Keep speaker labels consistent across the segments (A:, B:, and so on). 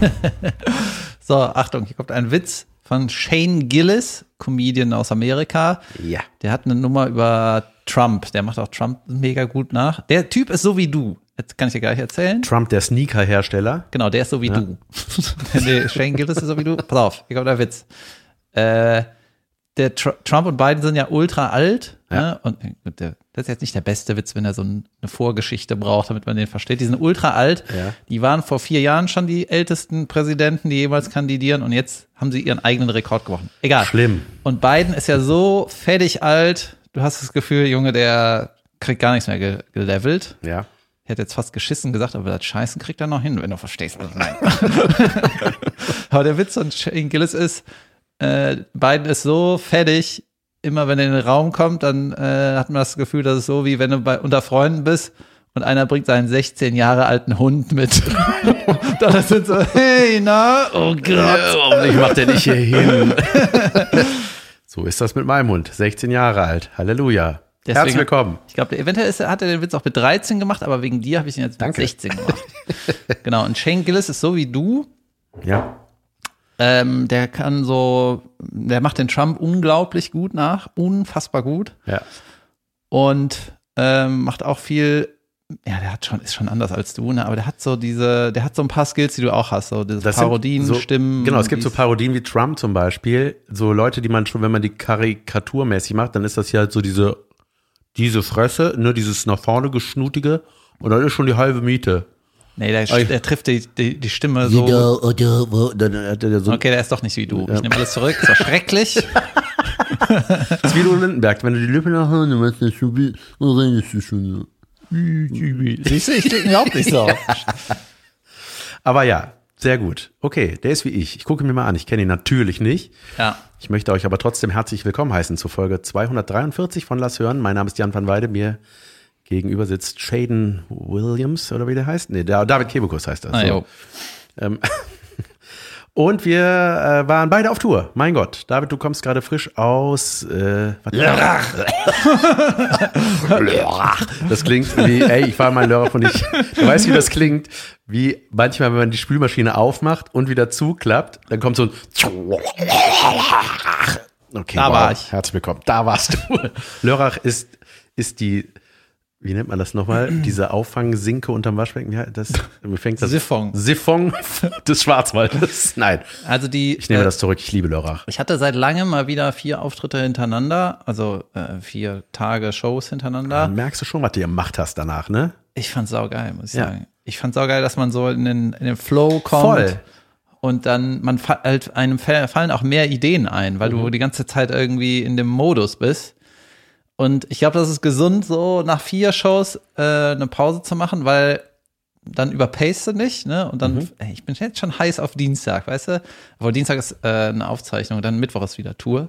A: So, Achtung, hier kommt ein Witz von Shane Gillis, Comedian aus Amerika.
B: Ja.
A: Der hat eine Nummer über Trump. Der macht auch Trump mega gut nach. Der Typ ist so wie du. Jetzt kann ich dir gleich erzählen.
B: Trump, der Sneaker-Hersteller.
A: Genau, der ist so wie du. nee, Shane Gillis ist so wie du. Pass auf, hier kommt der Witz. Äh, der Tr Trump und Biden sind ja ultra alt.
B: Ja.
A: Ne? Und äh, der, das ist jetzt nicht der beste Witz, wenn er so ein, eine Vorgeschichte braucht, damit man den versteht. Die sind ultra alt.
B: Ja.
A: Die waren vor vier Jahren schon die ältesten Präsidenten, die jemals kandidieren. Und jetzt haben sie ihren eigenen Rekord gebrochen. Egal.
B: Schlimm.
A: Und Biden ist ja so fertig alt. Du hast das Gefühl, Junge, der kriegt gar nichts mehr ge gelevelt.
B: Ja.
A: Ich hätte jetzt fast geschissen gesagt, aber das Scheißen kriegt er noch hin, wenn du verstehst. meine. aber der Witz von Shane Gillis ist, äh, Biden ist so fertig, immer wenn er in den Raum kommt, dann äh, hat man das Gefühl, das ist so, wie wenn du bei, unter Freunden bist und einer bringt seinen 16 Jahre alten Hund mit. dann sind so, hey, na, oh Gott.
B: Hoffentlich macht er nicht hier hin. so ist das mit meinem Hund. 16 Jahre alt. Halleluja.
A: Deswegen-
B: Herzlich willkommen.
A: Ich glaube, eventuell ist, er- hat er den Witz auch mit 13 gemacht, aber wegen dir habe ich ihn jetzt mit
B: Danke.
A: 16 gemacht. genau, und Shane Gillis ist so wie du.
B: Ja.
A: Ähm, der kann so, der macht den Trump unglaublich gut nach, unfassbar gut.
B: Ja.
A: Und ähm, macht auch viel, ja, der hat schon, ist schon anders als du, ne? Aber der hat so diese, der hat so ein paar Skills, die du auch hast, so diese
B: Das
A: Parodien,
B: so,
A: Stimmen.
B: Genau, es gibt so Parodien wie Trump zum Beispiel. So Leute, die man schon, wenn man die karikaturmäßig macht, dann ist das ja halt so diese, diese Fresse, ne, dieses nach vorne geschnutige. Und dann ist schon die halbe Miete.
A: Nee, der, der trifft die, die, die Stimme so.
B: Oder, oder, wo- dann hat er so
A: Okay, der ist doch nicht wie du. Ich nehme alles zurück. Das war schrecklich.
B: Das ist wie Udo Lindenberg. Wenn du die Lippe nach vorne machst, dann schon wie, dann redest du schon so.
A: Siehst du, ich klinge überhaupt nicht so.
B: Aber ja, sehr gut. Okay, der ist wie ich. Ich gucke mir mal an. Ich kenne ihn natürlich nicht.
A: Ja.
B: Ich möchte euch aber trotzdem herzlich willkommen heißen zu Folge 243 von Lass hören. Mein Name ist Jan van Weide. Mir gegenüber sitzt Shaden Williams oder wie der heißt? Nee, David Kebekus heißt das.
A: Ah, jo.
B: Ähm, Und wir äh, waren beide auf Tour. Mein Gott, David, du kommst gerade frisch aus. Äh, was Lörrach. Das klingt wie, ey, ich fahre mal Lörrach und ich. Du weißt, wie das klingt? Wie manchmal, wenn man die Spülmaschine aufmacht und wieder zuklappt, dann kommt so ein. Okay,
A: Da
B: wow.
A: war ich.
B: Herzlich willkommen. Da warst du. Lörrach ist, ist die, wie nennt man das nochmal? Diese Auffangsinke unterm Waschbecken. Ja, das, mir fängt das
A: Siphon.
B: Siphon des Schwarzwaldes. Nein,
A: Also die.
B: ich nehme
A: äh,
B: das zurück. Ich liebe Lörrach.
A: Ich hatte seit langem mal wieder vier Auftritte hintereinander, also äh, vier Tage Shows hintereinander.
B: Dann merkst du schon, was du gemacht hast danach, ne?
A: Ich fand's saugeil, muss ich
B: Ja.
A: sagen. Ich fand's saugeil, dass man so in den, in den Flow kommt.
B: Voll.
A: Und dann, man halt, einem fa- fallen auch mehr Ideen ein, weil
B: Mhm.
A: du die ganze Zeit irgendwie in dem Modus bist. Und ich glaube, das ist gesund, so nach vier Shows äh, eine Pause zu machen, weil dann überpaced du nicht, ne? Und dann,
B: Mhm.
A: ey, ich bin jetzt schon heiß auf Dienstag, weißt du? Obwohl Dienstag ist äh, eine Aufzeichnung, dann Mittwoch ist wieder Tour.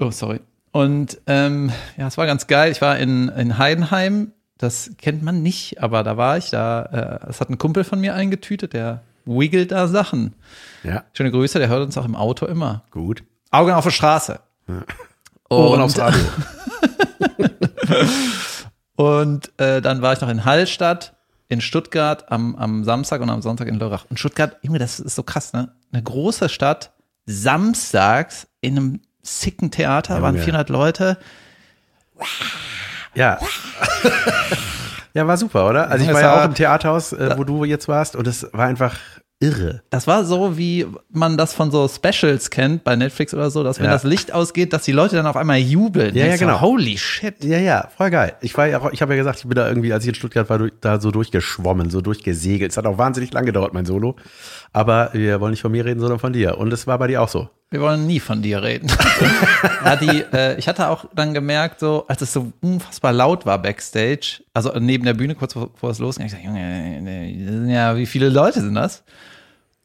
A: Oh, sorry. Und ähm, ja, es war ganz geil. Ich war in, in Heidenheim. Das kennt man nicht, aber da war ich. Da, äh, es hat ein Kumpel von mir eingetütet, der wiggelt da Sachen.
B: Ja,
A: Schöne Grüße, der hört uns auch im Auto immer.
B: gut.
A: Augen auf der Straße.
B: Ohren
A: Und-
B: aufs Radio.
A: Und äh, dann war ich noch in Hallstatt, in Stuttgart am, am Samstag und am Sonntag in Lörrach. Und Stuttgart, Junge, das ist so krass, ne? Eine große Stadt, samstags in einem sicken Theater, waren
B: Junge.
A: 400 Leute.
B: Ja. ja, war super, oder? Also ich war ja auch im Theaterhaus, äh, wo du jetzt warst, und es war einfach irre.
A: Das war so, wie man das von so Specials kennt bei Netflix oder so, dass wenn
B: Ja.
A: das Licht ausgeht, dass die Leute dann auf einmal jubeln.
B: Ja, ja, genau.
A: Holy shit.
B: Ja, ja, voll geil. Ich war ja auch, ich habe ja gesagt, ich bin da irgendwie, als ich in Stuttgart war, da so durchgeschwommen, so durchgesegelt. Es hat auch wahnsinnig lang gedauert, mein Solo. Aber wir wollen nicht von mir reden, sondern von dir. Und es war bei dir auch so.
A: Wir wollen nie von dir reden. ja, die, äh, ich hatte auch dann gemerkt, so, als es so unfassbar laut war backstage, also neben der Bühne, kurz bevor bevor es losging, ich gesagt, Junge, ja, wie viele Leute sind das?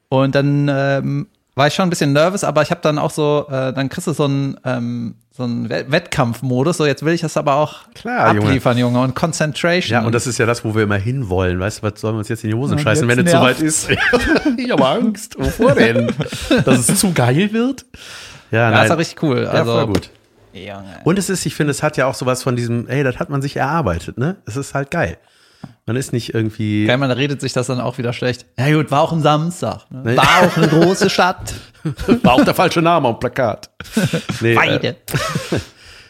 A: Und dann ähm, war ich schon ein bisschen nervös, aber ich habe dann auch so, äh, dann kriegst du so einen, ähm, so einen Wett- Wettkampfmodus, so jetzt will ich das aber auch
B: Klar, Junge.
A: abliefern, Junge, und Concentration.
B: Ja, und das ist ja das, wo wir immer hinwollen. Weißt du, was sollen wir uns jetzt in die Hosen
A: Und
B: scheißen, wenn es soweit ist? ich habe Angst. Wovor denn? Dass es zu geil wird? Ja,
A: ja,
B: nein.
A: ist auch richtig cool.
B: ja,
A: Also,
B: voll gut.
A: Junge.
B: Und es ist, ich finde, es hat ja auch sowas von diesem, ey, das hat man sich erarbeitet, ne? Es ist halt geil. Man ist nicht irgendwie.
A: Geil, man redet sich das dann auch wieder schlecht. Ja gut, war auch ein Samstag. Ne? War auch eine große Stadt.
B: War auch der falsche Name am Plakat. Nee,
A: Beide.
B: Äh,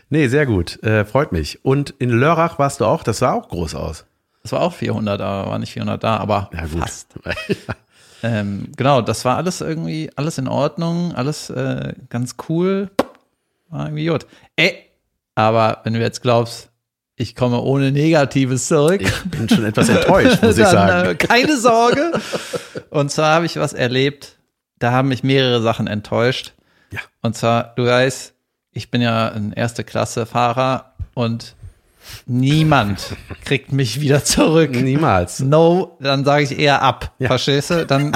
B: nee, sehr gut. Äh, freut mich. Und in Lörrach warst du auch, das sah auch groß aus.
A: Das war auch 400, aber war nicht 400 da, aber
B: Ja, gut.
A: fast. Ähm, genau, das war alles irgendwie, alles in Ordnung, alles äh, ganz cool. War irgendwie gut. Ey, aber wenn du jetzt glaubst, ich komme ohne Negatives zurück,
B: Ich bin schon etwas enttäuscht, muss ich sagen.
A: äh, keine Sorge. Und zwar habe ich was erlebt, da haben mich mehrere Sachen enttäuscht.
B: Ja.
A: Und zwar, du weißt, ich bin ja ein erste Klasse Fahrer und niemand kriegt mich wieder zurück.
B: Niemals.
A: No, dann sage ich eher ab.
B: Ja.
A: Verstehst du? Dann,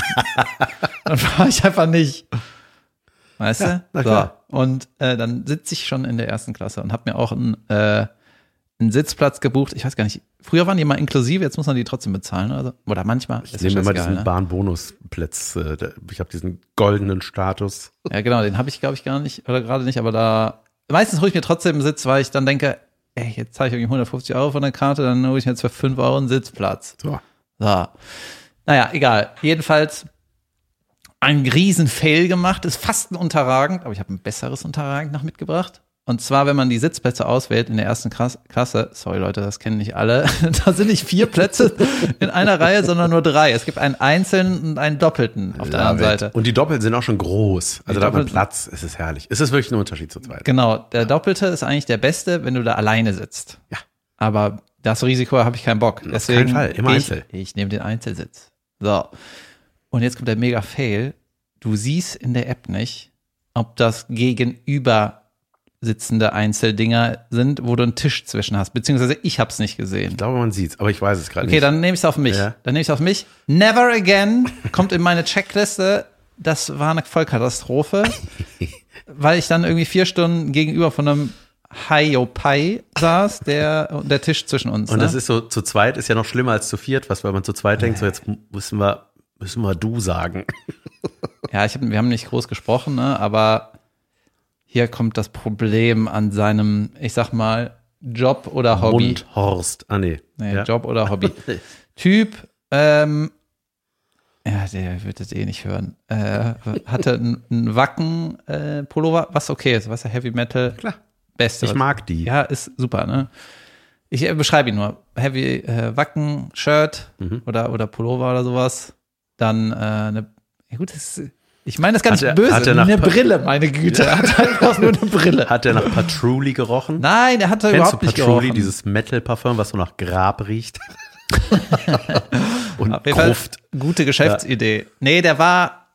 A: dann fahre ich einfach nicht. Weißt
B: Ja,
A: du? So. Und äh, dann sitze ich schon in der ersten Klasse und habe mir auch einen, äh, einen Sitzplatz gebucht. Ich weiß gar nicht, früher waren die mal inklusive, jetzt muss man die trotzdem bezahlen oder so. Oder manchmal.
B: Ich nehme immer diesen
A: ne?
B: Bahnbonusplatz. äh, Ich habe diesen goldenen Status.
A: Ja, genau, den habe ich, glaube ich, gar nicht, oder gerade nicht, aber da. Meistens hole ich mir trotzdem einen Sitz, weil ich dann denke, ey, jetzt zahle ich irgendwie 150 Euro von der Karte, dann hole ich mir jetzt für 5 Euro einen Sitzplatz.
B: So.
A: So. Naja, egal. Jedenfalls ein riesen Fail gemacht, ist fast ein Unterragend, aber ich habe ein besseres Unterragend noch mitgebracht. Und zwar, wenn man die Sitzplätze auswählt in der ersten Klasse, sorry Leute, das kennen nicht alle, da sind nicht vier Plätze in einer Reihe, sondern nur drei. Es gibt einen einzelnen und einen doppelten auf der anderen Seite.
B: Und die Doppelten sind auch schon groß. Also
A: Die
B: da hat man Platz. Es ist herrlich. Es ist wirklich ein Unterschied zu zweit.
A: Genau, der doppelte ist eigentlich der beste, wenn du da alleine sitzt.
B: Ja.
A: Aber das Risiko habe ich keinen Bock.
B: Auf
A: Deswegen
B: keinen Fall, immer
A: ich,
B: Einzel.
A: Ich nehme den Einzelsitz. So. Und jetzt kommt der mega Fail. Du siehst in der App nicht, ob das gegenüber sitzende Einzeldinger sind, wo du einen Tisch zwischen hast. Beziehungsweise ich habe es nicht gesehen.
B: Ich glaube, man sieht's, aber ich weiß es gerade
A: Okay,
B: nicht.
A: dann nehme ich es auf mich.
B: Ja.
A: Dann nehme ich es auf mich. Never again kommt in meine Checkliste. Das war eine Vollkatastrophe, weil ich dann irgendwie vier Stunden gegenüber von einem Haiopai saß, der, der Tisch zwischen uns.
B: Und
A: ne?
B: das ist so, zu zweit ist ja noch schlimmer als zu viert, was, weil man zu zweit denkt, so jetzt müssen wir, müssen wir du sagen.
A: ja, ich hab, wir haben nicht groß gesprochen, ne, aber hier kommt das Problem an seinem, ich sag mal, Job oder Hobby.
B: Horst. Ah, nee.
A: Nee,
B: ja.
A: Job oder Hobby. typ, ähm, ja, der wird das eh nicht hören. Äh, hatte einen, Wacken-Pullover, was okay ist, was ja Heavy Metal.
B: Klar.
A: Beste.
B: Ich mag die.
A: Ja, ist super, ne? Ich äh, beschreibe ihn nur. Heavy äh, Wacken-Shirt
B: Mhm.
A: oder, oder Pullover oder sowas. Dann äh, eine, ja gut, das ist, ich meine das gar
B: Hat er-
A: böse.
B: hat er nach
A: eine
B: Pa-
A: Brille, meine Güte. Er hat einfach nur eine Brille.
B: Hat der nach Patchouli gerochen?
A: Nein, er hatte
B: Kennst
A: überhaupt nicht
B: Patchouli,
A: gerochen.
B: dieses Metal-Parfum, was so nach Grab riecht? Und Gruft.
A: gute Geschäftsidee. Nee, der war,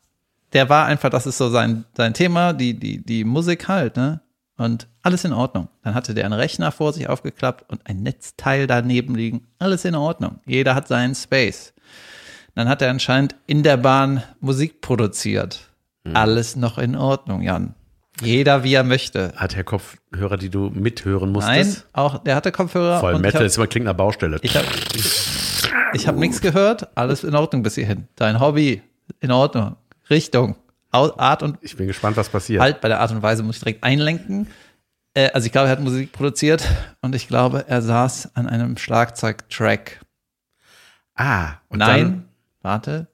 A: der war einfach, das ist so sein, sein Thema, die, die, die Musik halt, ne? Und alles in Ordnung. Dann hatte der einen Rechner vor sich aufgeklappt und ein Netzteil daneben liegen. Alles in Ordnung. Jeder hat seinen Space. Dann hat er anscheinend in der Bahn Musik produziert.
B: Hm.
A: Alles noch in Ordnung, Jan. Jeder wie er möchte.
B: Hat der Kopfhörer, die du mithören
A: Nein,
B: musstest?
A: auch der hatte Kopfhörer.
B: Voll Metal, ist immer klingt nach Baustelle.
A: ich habe ich hab nichts gehört. Alles in Ordnung bis hierhin. Dein Hobby in Ordnung. Richtung. Art und
B: ich bin gespannt, was passiert.
A: halt bei der Art und Weise muss ich direkt einlenken. Äh, also ich glaube, er hat Musik produziert und ich glaube, er saß an einem Schlagzeugtrack.
B: Ah, und
A: Nein, warte.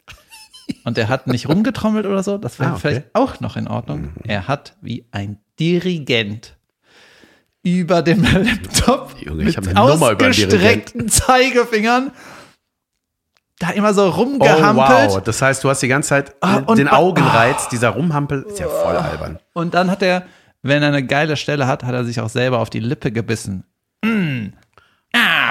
A: Und er hat nicht rumgetrommelt oder so. Das wäre
B: Ah, okay.
A: vielleicht auch noch in Ordnung. Er hat wie ein Dirigent über dem Laptop
B: Junge,
A: mit ausgestreckten Zeigefingern da immer so
B: dann, oh
A: rumgehampelt.
B: wow, das heißt, du hast die ganze Zeit
A: und
B: den Augenreiz, dieser Rumhampel, ist ja voll albern.
A: Und dann hat er, wenn er eine geile Stelle hat, hat er sich auch selber auf die Lippe gebissen.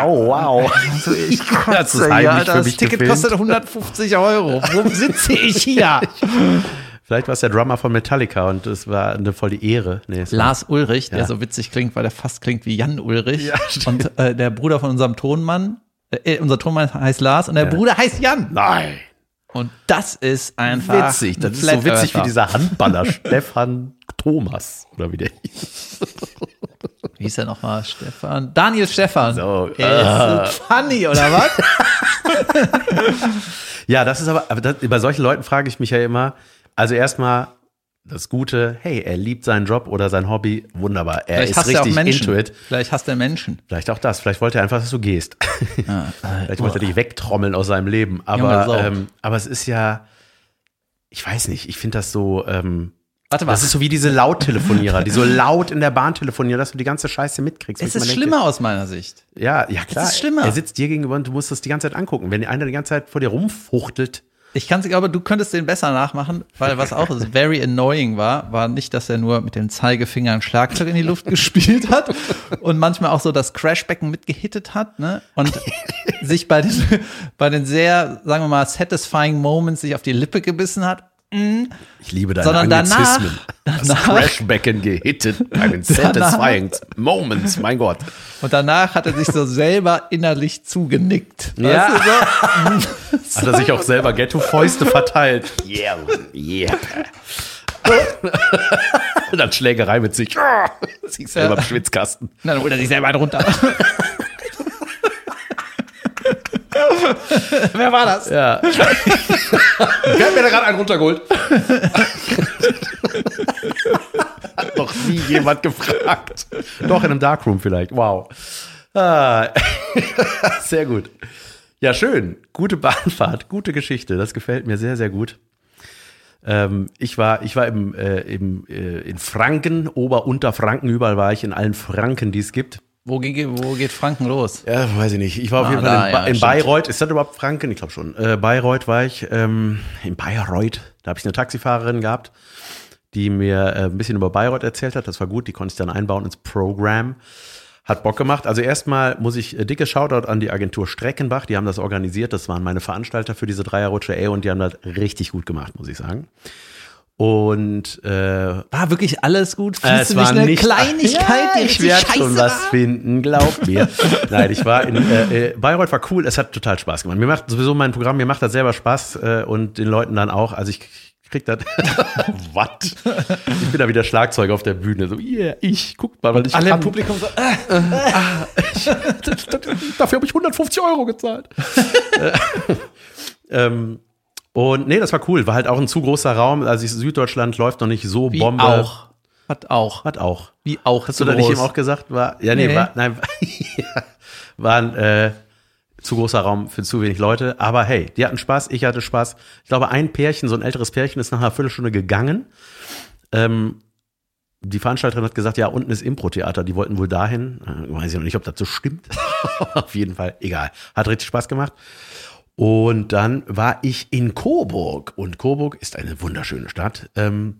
B: Oh wow.
A: Also ich
B: Das ist
A: kotze, ja, das Ticket
B: gefilmt.
A: kostet 150 Euro. Wo sitze ich hier?
B: Vielleicht war es der Drummer von Metallica und es war eine voll die Ehre. Nee,
A: Lars Ulrich, der
B: Ja.
A: so witzig klingt, weil der fast klingt wie Jan Ulrich.
B: Ja,
A: und äh, der Bruder von unserem Tonmann, äh, unser Tonmann heißt Lars und der Bruder heißt Jan.
B: Nein.
A: Und das ist einfach
B: Witzig. Das ist so witzig wie dieser Handballer Stefan Thomas oder wie der hieß.
A: Wie hieß er nochmal? Stefan? Daniel Stefan.
B: So,
A: Ey, ist so funny, oder was?
B: Ja, das ist aber, aber das, bei solchen Leuten frage ich mich ja immer, also erstmal, das Gute, hey, er liebt seinen Job oder sein Hobby, wunderbar. Er
A: Vielleicht
B: ist richtig
A: Menschen.
B: into it.
A: Vielleicht hasst er Menschen.
B: Vielleicht auch das. Vielleicht wollte er einfach, dass du gehst. Vielleicht wollte er dich wegtrommeln aus seinem Leben. Aber, ähm, aber es ist ja, ich weiß nicht, ich finde das so, ähm,
A: Warte mal.
B: das ist so wie diese Lauttelefonierer, die so laut in der Bahn telefonieren, dass du die ganze Scheiße mitkriegst.
A: es ist
B: denke,
A: schlimmer aus meiner Sicht.
B: Ja, ja klar.
A: ist schlimmer.
B: Er sitzt dir gegenüber und du musst das die ganze Zeit angucken. Wenn einer die ganze Zeit vor dir rumfuchtelt,
A: Ich kann es, aber du könntest den besser nachmachen, weil was auch very annoying war, war nicht, dass er nur mit dem Zeigefinger ein Schlagzeug in die Luft gespielt hat und manchmal auch so das Crashbecken mitgehittet hat, ne? Und sich bei den, bei den sehr, sagen wir mal, satisfying Moments sich auf die Lippe gebissen hat.
B: Ich liebe deine
A: Sondern danach-
B: Anglizismen. Das
A: danach-
B: Crashbecken gehittet bei den satisfying moments, mein Gott.
A: Und danach hat er sich so selber innerlich zugenickt.
B: Ja.
A: Weißt du, so?
B: Hat er sich auch selber Ghetto-Fäuste verteilt. Yeah, yeah. Und dann Schlägerei mit sich. Sich selber im Schwitzkasten.
A: Dann holt er sich selber einen runter. Wer war das?
B: Ja. Wer hat mir da gerade einen runtergeholt? hat noch nie jemand gefragt. Doch, in einem Darkroom vielleicht. Wow. Ah. sehr gut. Ja, schön. Gute Bahnfahrt, gute Geschichte. Das gefällt mir sehr, sehr gut. Ähm, ich war, ich war im, äh, im, äh, in Franken, Ober-, Unterfranken, überall war ich, in allen Franken, die es gibt.
A: Wo, geht- wo geht Franken los?
B: Ja, weiß ich nicht. Ich war auf
A: Ah,
B: jeden Fall
A: da,
B: in, ba
A: ja,
B: in
A: stimmt.
B: Bayreuth. Ist das überhaupt Franken? Ich glaube schon. Äh, Bayreuth war ich. Ähm, in Bayreuth. Da habe ich eine Taxifahrerin gehabt, die mir äh, ein bisschen über Bayreuth erzählt hat. Das war gut. Die konnte ich dann einbauen ins Programm. Hat Bock gemacht. Also erstmal muss ich äh, dicke Shoutout an die Agentur Streckenbach. Die haben das organisiert. Das waren meine Veranstalter für diese Dreierrutsche. Ey, und die haben das richtig gut gemacht, muss ich sagen. Und äh,
A: War wirklich alles gut?
B: äh,
A: Findest du nicht eine Kleinigkeit, die
B: ja, ich werde schon
A: war?
B: was finden, glaub mir. Nein, ich war in äh, äh, Bayreuth war cool, es hat total Spaß gemacht. Mir macht sowieso mein Programm, mir macht das selber Spaß äh, und den Leuten dann auch. Also ich krieg das. Was? Ich bin da wieder Schlagzeuger auf der Bühne. So, yeah, ich guckt mal, weil ich
A: Alle im. Publikum so, äh,
B: Dafür habe ich 150 Euro gezahlt. ähm, und nee, das war cool. War halt auch ein zu großer Raum. Also Süddeutschland läuft noch nicht so
A: wie
B: Bombe.
A: auch. Hat auch.
B: Hat auch.
A: Wie auch.
B: Hast du da nicht eben auch gesagt? War, ja, nee,
A: Nee.
B: war, nein, ja, war ein äh, zu großer Raum für zu wenig Leute. Aber hey, die hatten Spaß, ich hatte Spaß. Ich glaube, ein Pärchen, so ein älteres Pärchen, ist nach einer Viertelstunde gegangen. Ähm, die Veranstalterin hat gesagt, ja, unten ist Impro-Theater, die wollten wohl dahin. Äh, weiß ich noch nicht, ob das so stimmt. Auf jeden Fall, egal. Hat richtig Spaß gemacht. Und dann war ich in Coburg. Und Coburg ist eine wunderschöne Stadt. Ähm,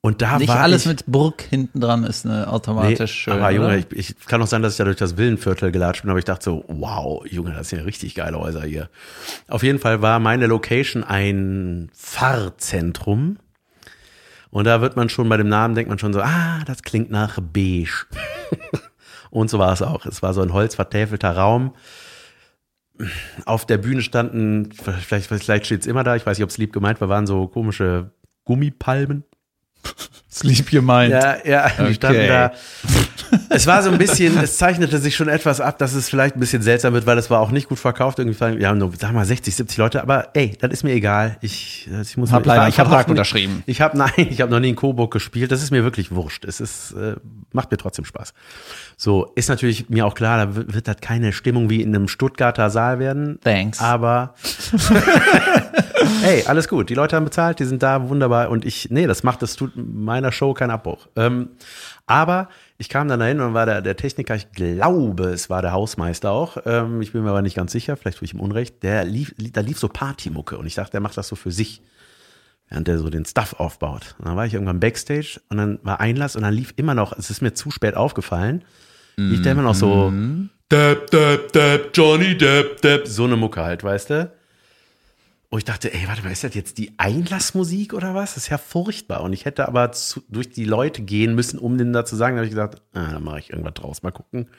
B: und da
A: Nicht
B: war
A: alles
B: ich,
A: mit Burg hinten dran ist eine automatisch schön.
B: aber Junge, ich, ich kann auch sein, dass ich da durch das Villenviertel gelatscht bin, aber ich dachte so, wow, Junge, das sind ja richtig geile Häuser hier. Auf jeden Fall war meine Location ein Fahrzentrum. Und da wird man schon bei dem Namen, denkt man schon so, ah, das klingt nach beige. Und so war es auch. Es war so ein holzvertäfelter Raum. Auf der Bühne standen, vielleicht, vielleicht steht es immer da, ich weiß nicht, ob es lieb gemeint war, waren so komische Gummipalmen.
A: Sleep Mind.
B: Ja, ja, die
A: Okay.
B: standen da. Es war so ein bisschen, es zeichnete sich schon etwas ab, dass es vielleicht ein bisschen seltsam wird, weil es war auch nicht gut verkauft. Irgendwie, waren- wir haben nur, sag mal, 60, 70 Leute, aber ey, das ist mir egal. Ich, ich muss
A: Hab
B: ich
A: leider einen
B: ich hab
A: Vertrag unterschrieben.
B: Ich habe nein, ich habe noch nie in Coburg gespielt. Das ist mir wirklich wurscht. Es ist, äh, macht mir trotzdem Spaß. So, ist natürlich mir auch klar, da wird, wird das keine Stimmung wie in einem Stuttgarter Saal werden.
A: Thanks.
B: Aber Ey, alles gut. Die Leute haben bezahlt, die sind da wunderbar und ich, nee, das macht, das tut meiner Show keinen Abbruch. Ähm, aber ich kam dann dahin und war der, der Techniker, ich glaube, es war der Hausmeister auch. Ähm, ich bin mir aber nicht ganz sicher, vielleicht tue ich ihm Unrecht. Der lief, da lief so Partymucke und ich dachte, der macht das so für sich, während der so den Stuff aufbaut. Und dann war ich irgendwann Backstage und dann war Einlass und dann lief immer noch, es ist mir zu spät aufgefallen, lief der immer noch so, Depp, Depp, Depp, Johnny Depp, Depp, so eine Mucke halt, weißt du? Und ich dachte, ey, warte mal, ist das jetzt die Einlassmusik oder was? Das ist ja furchtbar. Und ich hätte aber zu, durch die Leute gehen müssen, um denen da zu sagen. Da habe ich gesagt, ah, dann mache ich irgendwas draus, mal gucken.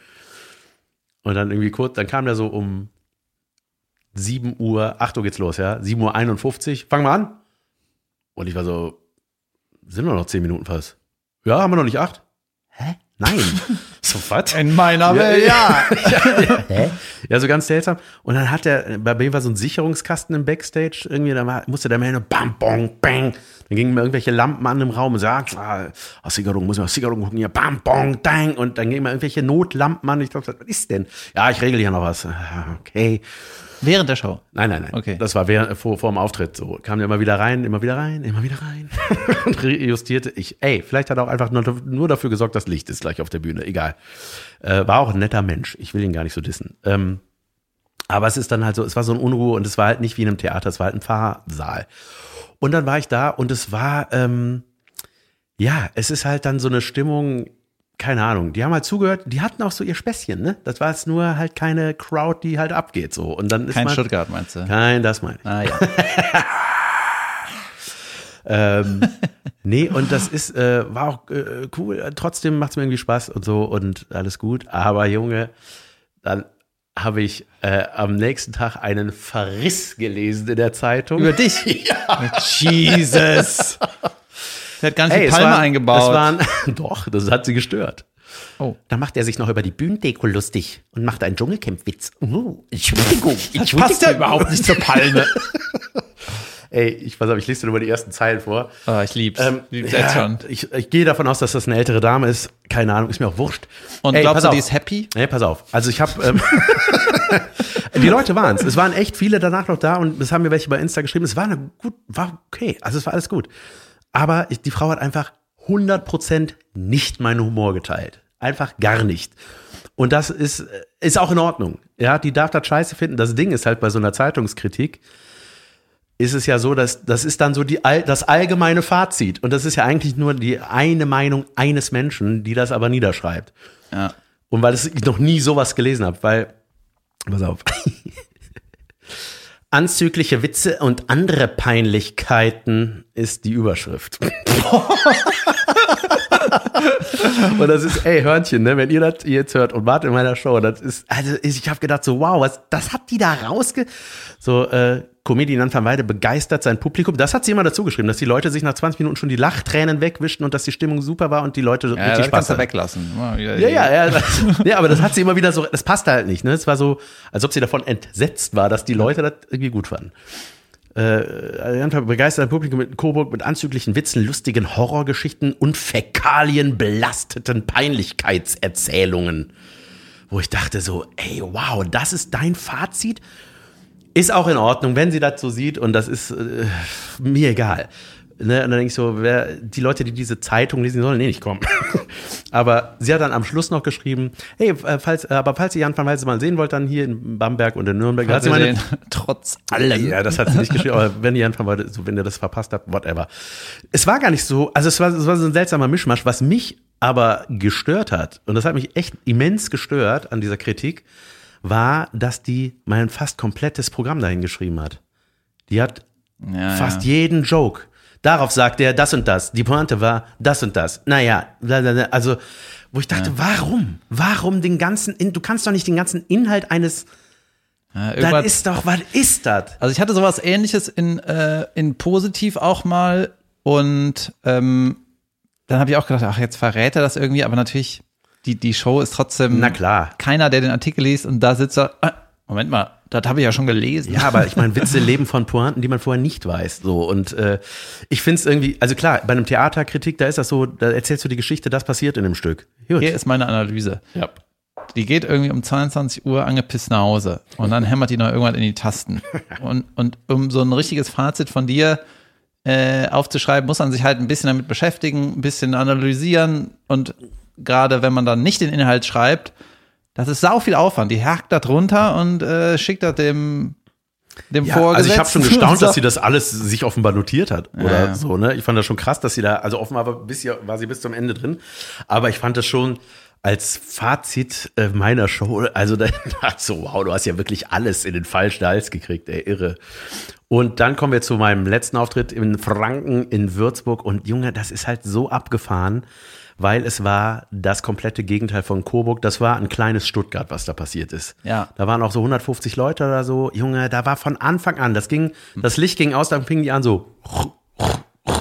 B: Und dann irgendwie kurz, dann kam der so um 7 Uhr, 8 Uhr geht's los, ja, 7 Uhr 51, fangen wir an. Und ich war so, sind wir noch 10 Minuten fast? Ja, haben wir noch nicht 8? Hä? Nein. so, was?
A: In meiner Welt.
B: Ja. Hä? Ja, so ganz seltsam. Und dann hat er, bei mir war so ein Sicherungskasten im Backstage, irgendwie, da war, musste der Mann bam, bong, bang. Dann gingen mir irgendwelche Lampen an im Raum und sagt, ah, aus Sicherung, muss man aus Sicherung gucken, hier, bam, bong, dang. Und dann gingen mir irgendwelche Notlampen an. Ich dachte, was ist denn? Ja, ich regel hier noch was. Ah, Okay.
A: Während der Show.
B: Nein, nein, nein.
A: Okay.
B: Das war während, vor, vor dem Auftritt so. Kam der immer wieder rein, immer wieder rein, immer wieder rein. und justierte ich. Ey, vielleicht hat er auch einfach nur, nur dafür gesorgt, dass Licht ist gleich auf der Bühne. Egal. Äh, war auch ein netter Mensch. Ich will ihn gar nicht so dissen. Ähm, aber es ist dann halt so, es war so eine Unruhe und es war halt nicht wie in einem Theater, es war halt ein Pfarrsaal. Und dann war ich da und es war, ähm, ja, es ist halt dann so eine Stimmung, keine Ahnung, die haben halt zugehört, die hatten auch so ihr Späßchen, ne? Das war jetzt nur halt keine Crowd, die halt abgeht so. Und dann ist
A: Kein
B: man,
A: Stuttgart, meinst du?
B: Kein, das meine ich.
A: Ah, ja.
B: Ähm, nee, und das ist, äh, war auch äh, cool. Trotzdem macht es mir irgendwie Spaß und so und alles gut. Aber Junge, dann habe ich äh, am nächsten Tag einen Verriss gelesen in der Zeitung.
A: Über dich? ja. Jesus. Der hat ganz viel
B: Ey, es
A: Palme
B: waren,
A: eingebaut.
B: Das waren, doch, das hat sie gestört.
A: Oh.
B: Da macht er sich noch über die Bühnendeko lustig und macht einen Dschungelcamp-Witz. Uh, Entschuldigung, Entschuldigung.
A: passt ja überhaupt nicht zur Palme.
B: Ey, ich pass auf, ich lese dir nur mal die ersten Zeilen vor.
A: Oh, ich lieb's.
B: Ähm,
A: lieb's
B: ja,
A: schon.
B: Ich, ich gehe davon aus, dass das eine ältere Dame ist. Keine Ahnung, ist mir auch wurscht.
A: Und
B: Ey,
A: glaubst du,
B: auf.
A: die ist happy?
B: Nee, pass auf. Also ich habe ähm, die Leute waren es. Es waren echt viele danach noch da und es haben mir welche bei Insta geschrieben. Es war eine gut, war okay. Also es war alles gut. Aber ich, die Frau hat einfach 100% nicht meinen Humor geteilt. Einfach gar nicht. Und das ist, ist auch in Ordnung. Ja, die darf das scheiße finden. Das Ding ist halt bei so einer Zeitungskritik, ist es ja so, dass das ist dann so die, das allgemeine Fazit. Und das ist ja eigentlich nur die eine Meinung eines Menschen, die das aber niederschreibt.
A: Ja.
B: Und weil ich noch nie sowas gelesen habe, weil, pass auf. Anzügliche Witze und andere Peinlichkeiten ist die Überschrift. und das ist, ey, Hörnchen, ne, wenn ihr das jetzt hört und wart in meiner Show, das ist, also ich habe gedacht so, wow, was, das hat die da rausge... So, äh, Comedian van Weide begeistert sein Publikum. Das hat sie immer dazu geschrieben, dass die Leute sich nach 20 Minuten schon die Lachtränen wegwischten und dass die Stimmung super war und die Leute
A: Ja,
B: richtig Spaß hatten.
A: weglassen. Ja,
B: Ja, ja, ja, das, ja, aber das hat sie immer wieder so, das passte halt nicht, ne? Es war so, als ob sie davon entsetzt war, dass die Leute das irgendwie gut fanden. Äh, einfach begeistert Publikum mit Coburg mit anzüglichen Witzen, lustigen Horrorgeschichten und Fäkalien belasteten Peinlichkeitserzählungen. Wo ich dachte so, ey, wow, das ist dein Fazit? Ist auch in Ordnung, wenn sie das so sieht und das ist äh, mir egal. Ne? Und dann denke ich so, wer, die Leute, die diese Zeitung lesen, sollen eh nicht kommen. aber sie hat dann am Schluss noch geschrieben, hey, äh, falls, äh, aber falls ihr Jan van Weise mal sehen wollt, dann hier in Bamberg und in Nürnberg.
A: Hat
B: sie meine-
A: den, trotz allem.
B: ja, das hat sie nicht geschrieben, aber wenn ihr Jan van Weide, so, wenn ihr das verpasst habt, whatever. Es war gar nicht so, also es war, es war so ein seltsamer Mischmasch, was mich aber gestört hat, und das hat mich echt immens gestört an dieser Kritik, war, dass die mein fast komplettes Programm dahin geschrieben hat. Die hat
A: Ja,
B: fast
A: ja.
B: jeden Joke. Darauf sagt er das und das. Die Pointe war das und das. Naja, also, wo ich dachte, warum? Warum den ganzen, In du kannst doch nicht den ganzen Inhalt eines,
A: Ja,
B: das ist doch, was ist das?
A: Also ich hatte sowas ähnliches in, äh, in positiv auch mal und ähm, dann habe ich auch gedacht, ach, jetzt verrät er das irgendwie, aber natürlich, die, die Show ist trotzdem
B: Na klar.
A: keiner, der den Artikel liest und da sitzt er, äh, Moment mal, das habe ich ja schon gelesen.
B: Ja, aber ich meine, Witze leben von Pointen, die man vorher nicht weiß. So und äh, ich finde es irgendwie, also klar, bei einem Theaterkritik, da ist das so, da erzählst du die Geschichte, das passiert in dem Stück. Gut.
A: Hier ist meine Analyse.
B: Ja.
A: Die geht irgendwie um 22 Uhr angepisst nach Hause und dann hämmert die noch irgendwann in die Tasten. Und, und um so ein richtiges Fazit von dir äh, aufzuschreiben, muss man sich halt ein bisschen damit beschäftigen, ein bisschen analysieren und gerade wenn man dann nicht den Inhalt schreibt, das ist sau viel Aufwand. Die hackt da drunter und äh, schickt das dem, dem
B: Ja, also ich habe schon gestaunt, dass sie das alles sich offenbar notiert hat oder
A: ja.
B: so. Ne, ich fand das schon krass, dass sie da, also offenbar war, bis, war sie bis zum Ende drin. Aber ich fand das schon als Fazit äh, meiner Show, also da so, wow, du hast ja wirklich alles in den falschen Hals gekriegt, ey, irre. Und dann kommen wir zu meinem letzten Auftritt in Franken in Würzburg und Junge, das ist halt so abgefahren, weil es war das komplette Gegenteil von Coburg. Das war ein kleines Stuttgart, was da passiert ist.
A: Ja.
B: Da waren auch so 150 Leute oder so. Junge, da war von Anfang an, das ging, das Licht ging aus, dann fingen die an so,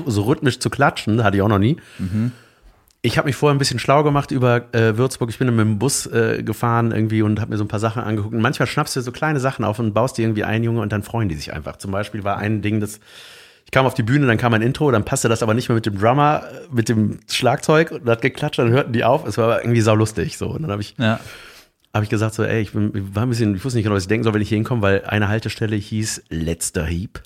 B: so rhythmisch zu klatschen, hatte ich auch noch nie. Ich habe mich vorher ein bisschen schlau gemacht über äh, Würzburg. Ich bin mit dem Bus äh, gefahren irgendwie und habe mir so ein paar Sachen angeguckt. Und manchmal schnappst du so kleine Sachen auf und baust dir irgendwie ein, Junge, und dann freuen die sich einfach. Zum Beispiel war ein Ding, das ich kam auf die Bühne, dann kam ein Intro, dann passte das aber nicht mehr mit dem Drummer, mit dem Schlagzeug und hat geklatscht, dann hörten die auf. Es war irgendwie saulustig so. Und dann habe ich,
A: Ja.
B: hab ich gesagt so, ey, ich, bin, ich war ein bisschen, ich wusste nicht genau, was ich denken soll, wenn ich hier hinkomme, weil eine Haltestelle hieß Letzter Hieb.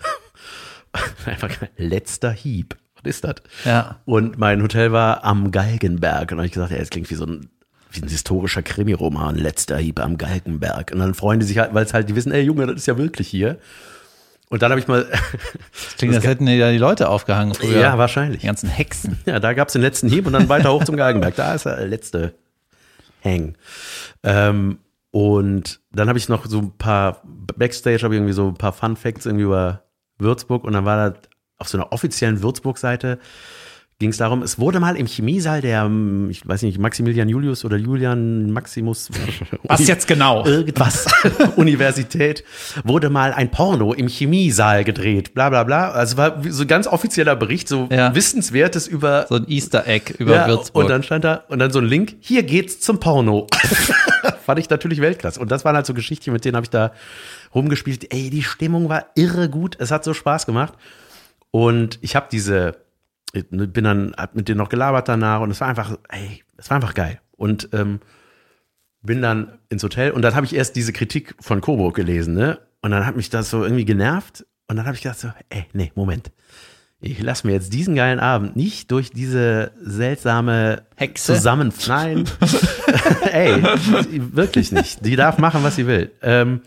B: Einfach letzter Hieb. Was ist das?
A: Ja.
B: Und mein Hotel war am Galgenberg. Und dann habe ich gesagt, ja, es klingt wie so ein, wie ein historischer Krimi-Roman, letzter Hieb am Galgenberg. Und dann freuen die sich halt, weil es halt, die wissen, ey Junge, das ist ja wirklich hier. Und dann habe ich mal,
A: Klingt, als hätten da die Leute aufgehangen früher.
B: ja, wahrscheinlich.
A: Die ganzen Hexen.
B: Ja, da gab's den letzten Hieb und dann weiter hoch zum Galgenberg. Da ist der letzte Hang. Ähm, und dann habe ich noch so ein paar Backstage, habe ich irgendwie so ein paar Fun Facts irgendwie über Würzburg und dann war da auf so einer offiziellen Würzburg-Seite ging es darum, es wurde mal im Chemiesaal der, ähm, ich weiß nicht, Maximilian Julius oder Julian Maximus.
A: Was jetzt genau?
B: Irgendwas. Universität. Wurde mal ein Porno im Chemiesaal gedreht. Bla bla bla. Also war so ein ganz offizieller Bericht, so
A: Ja.
B: Wissenswertes über
A: So ein Easter Egg über
B: ja,
A: Würzburg.
B: Und dann stand da, und dann so ein Link, hier geht's zum Porno. Fand ich natürlich Weltklasse. Und das waren halt so Geschichten, mit denen habe ich da rumgespielt. Ey, die Stimmung war irre gut. Es hat so Spaß gemacht. Und ich habe diese, ich bin dann, hab mit denen noch gelabert danach und es war einfach, ey, es war einfach geil. Und ähm, bin dann ins Hotel und dann habe ich erst diese Kritik von Coburg gelesen, ne? Und dann hat mich das so irgendwie genervt. Und dann habe ich gedacht so, ey, nee, Moment. Ich lasse mir jetzt diesen geilen Abend nicht durch diese seltsame
A: Hexe?
B: zusammen. Nein. ey, wirklich nicht. Die darf machen, was sie will. Ähm,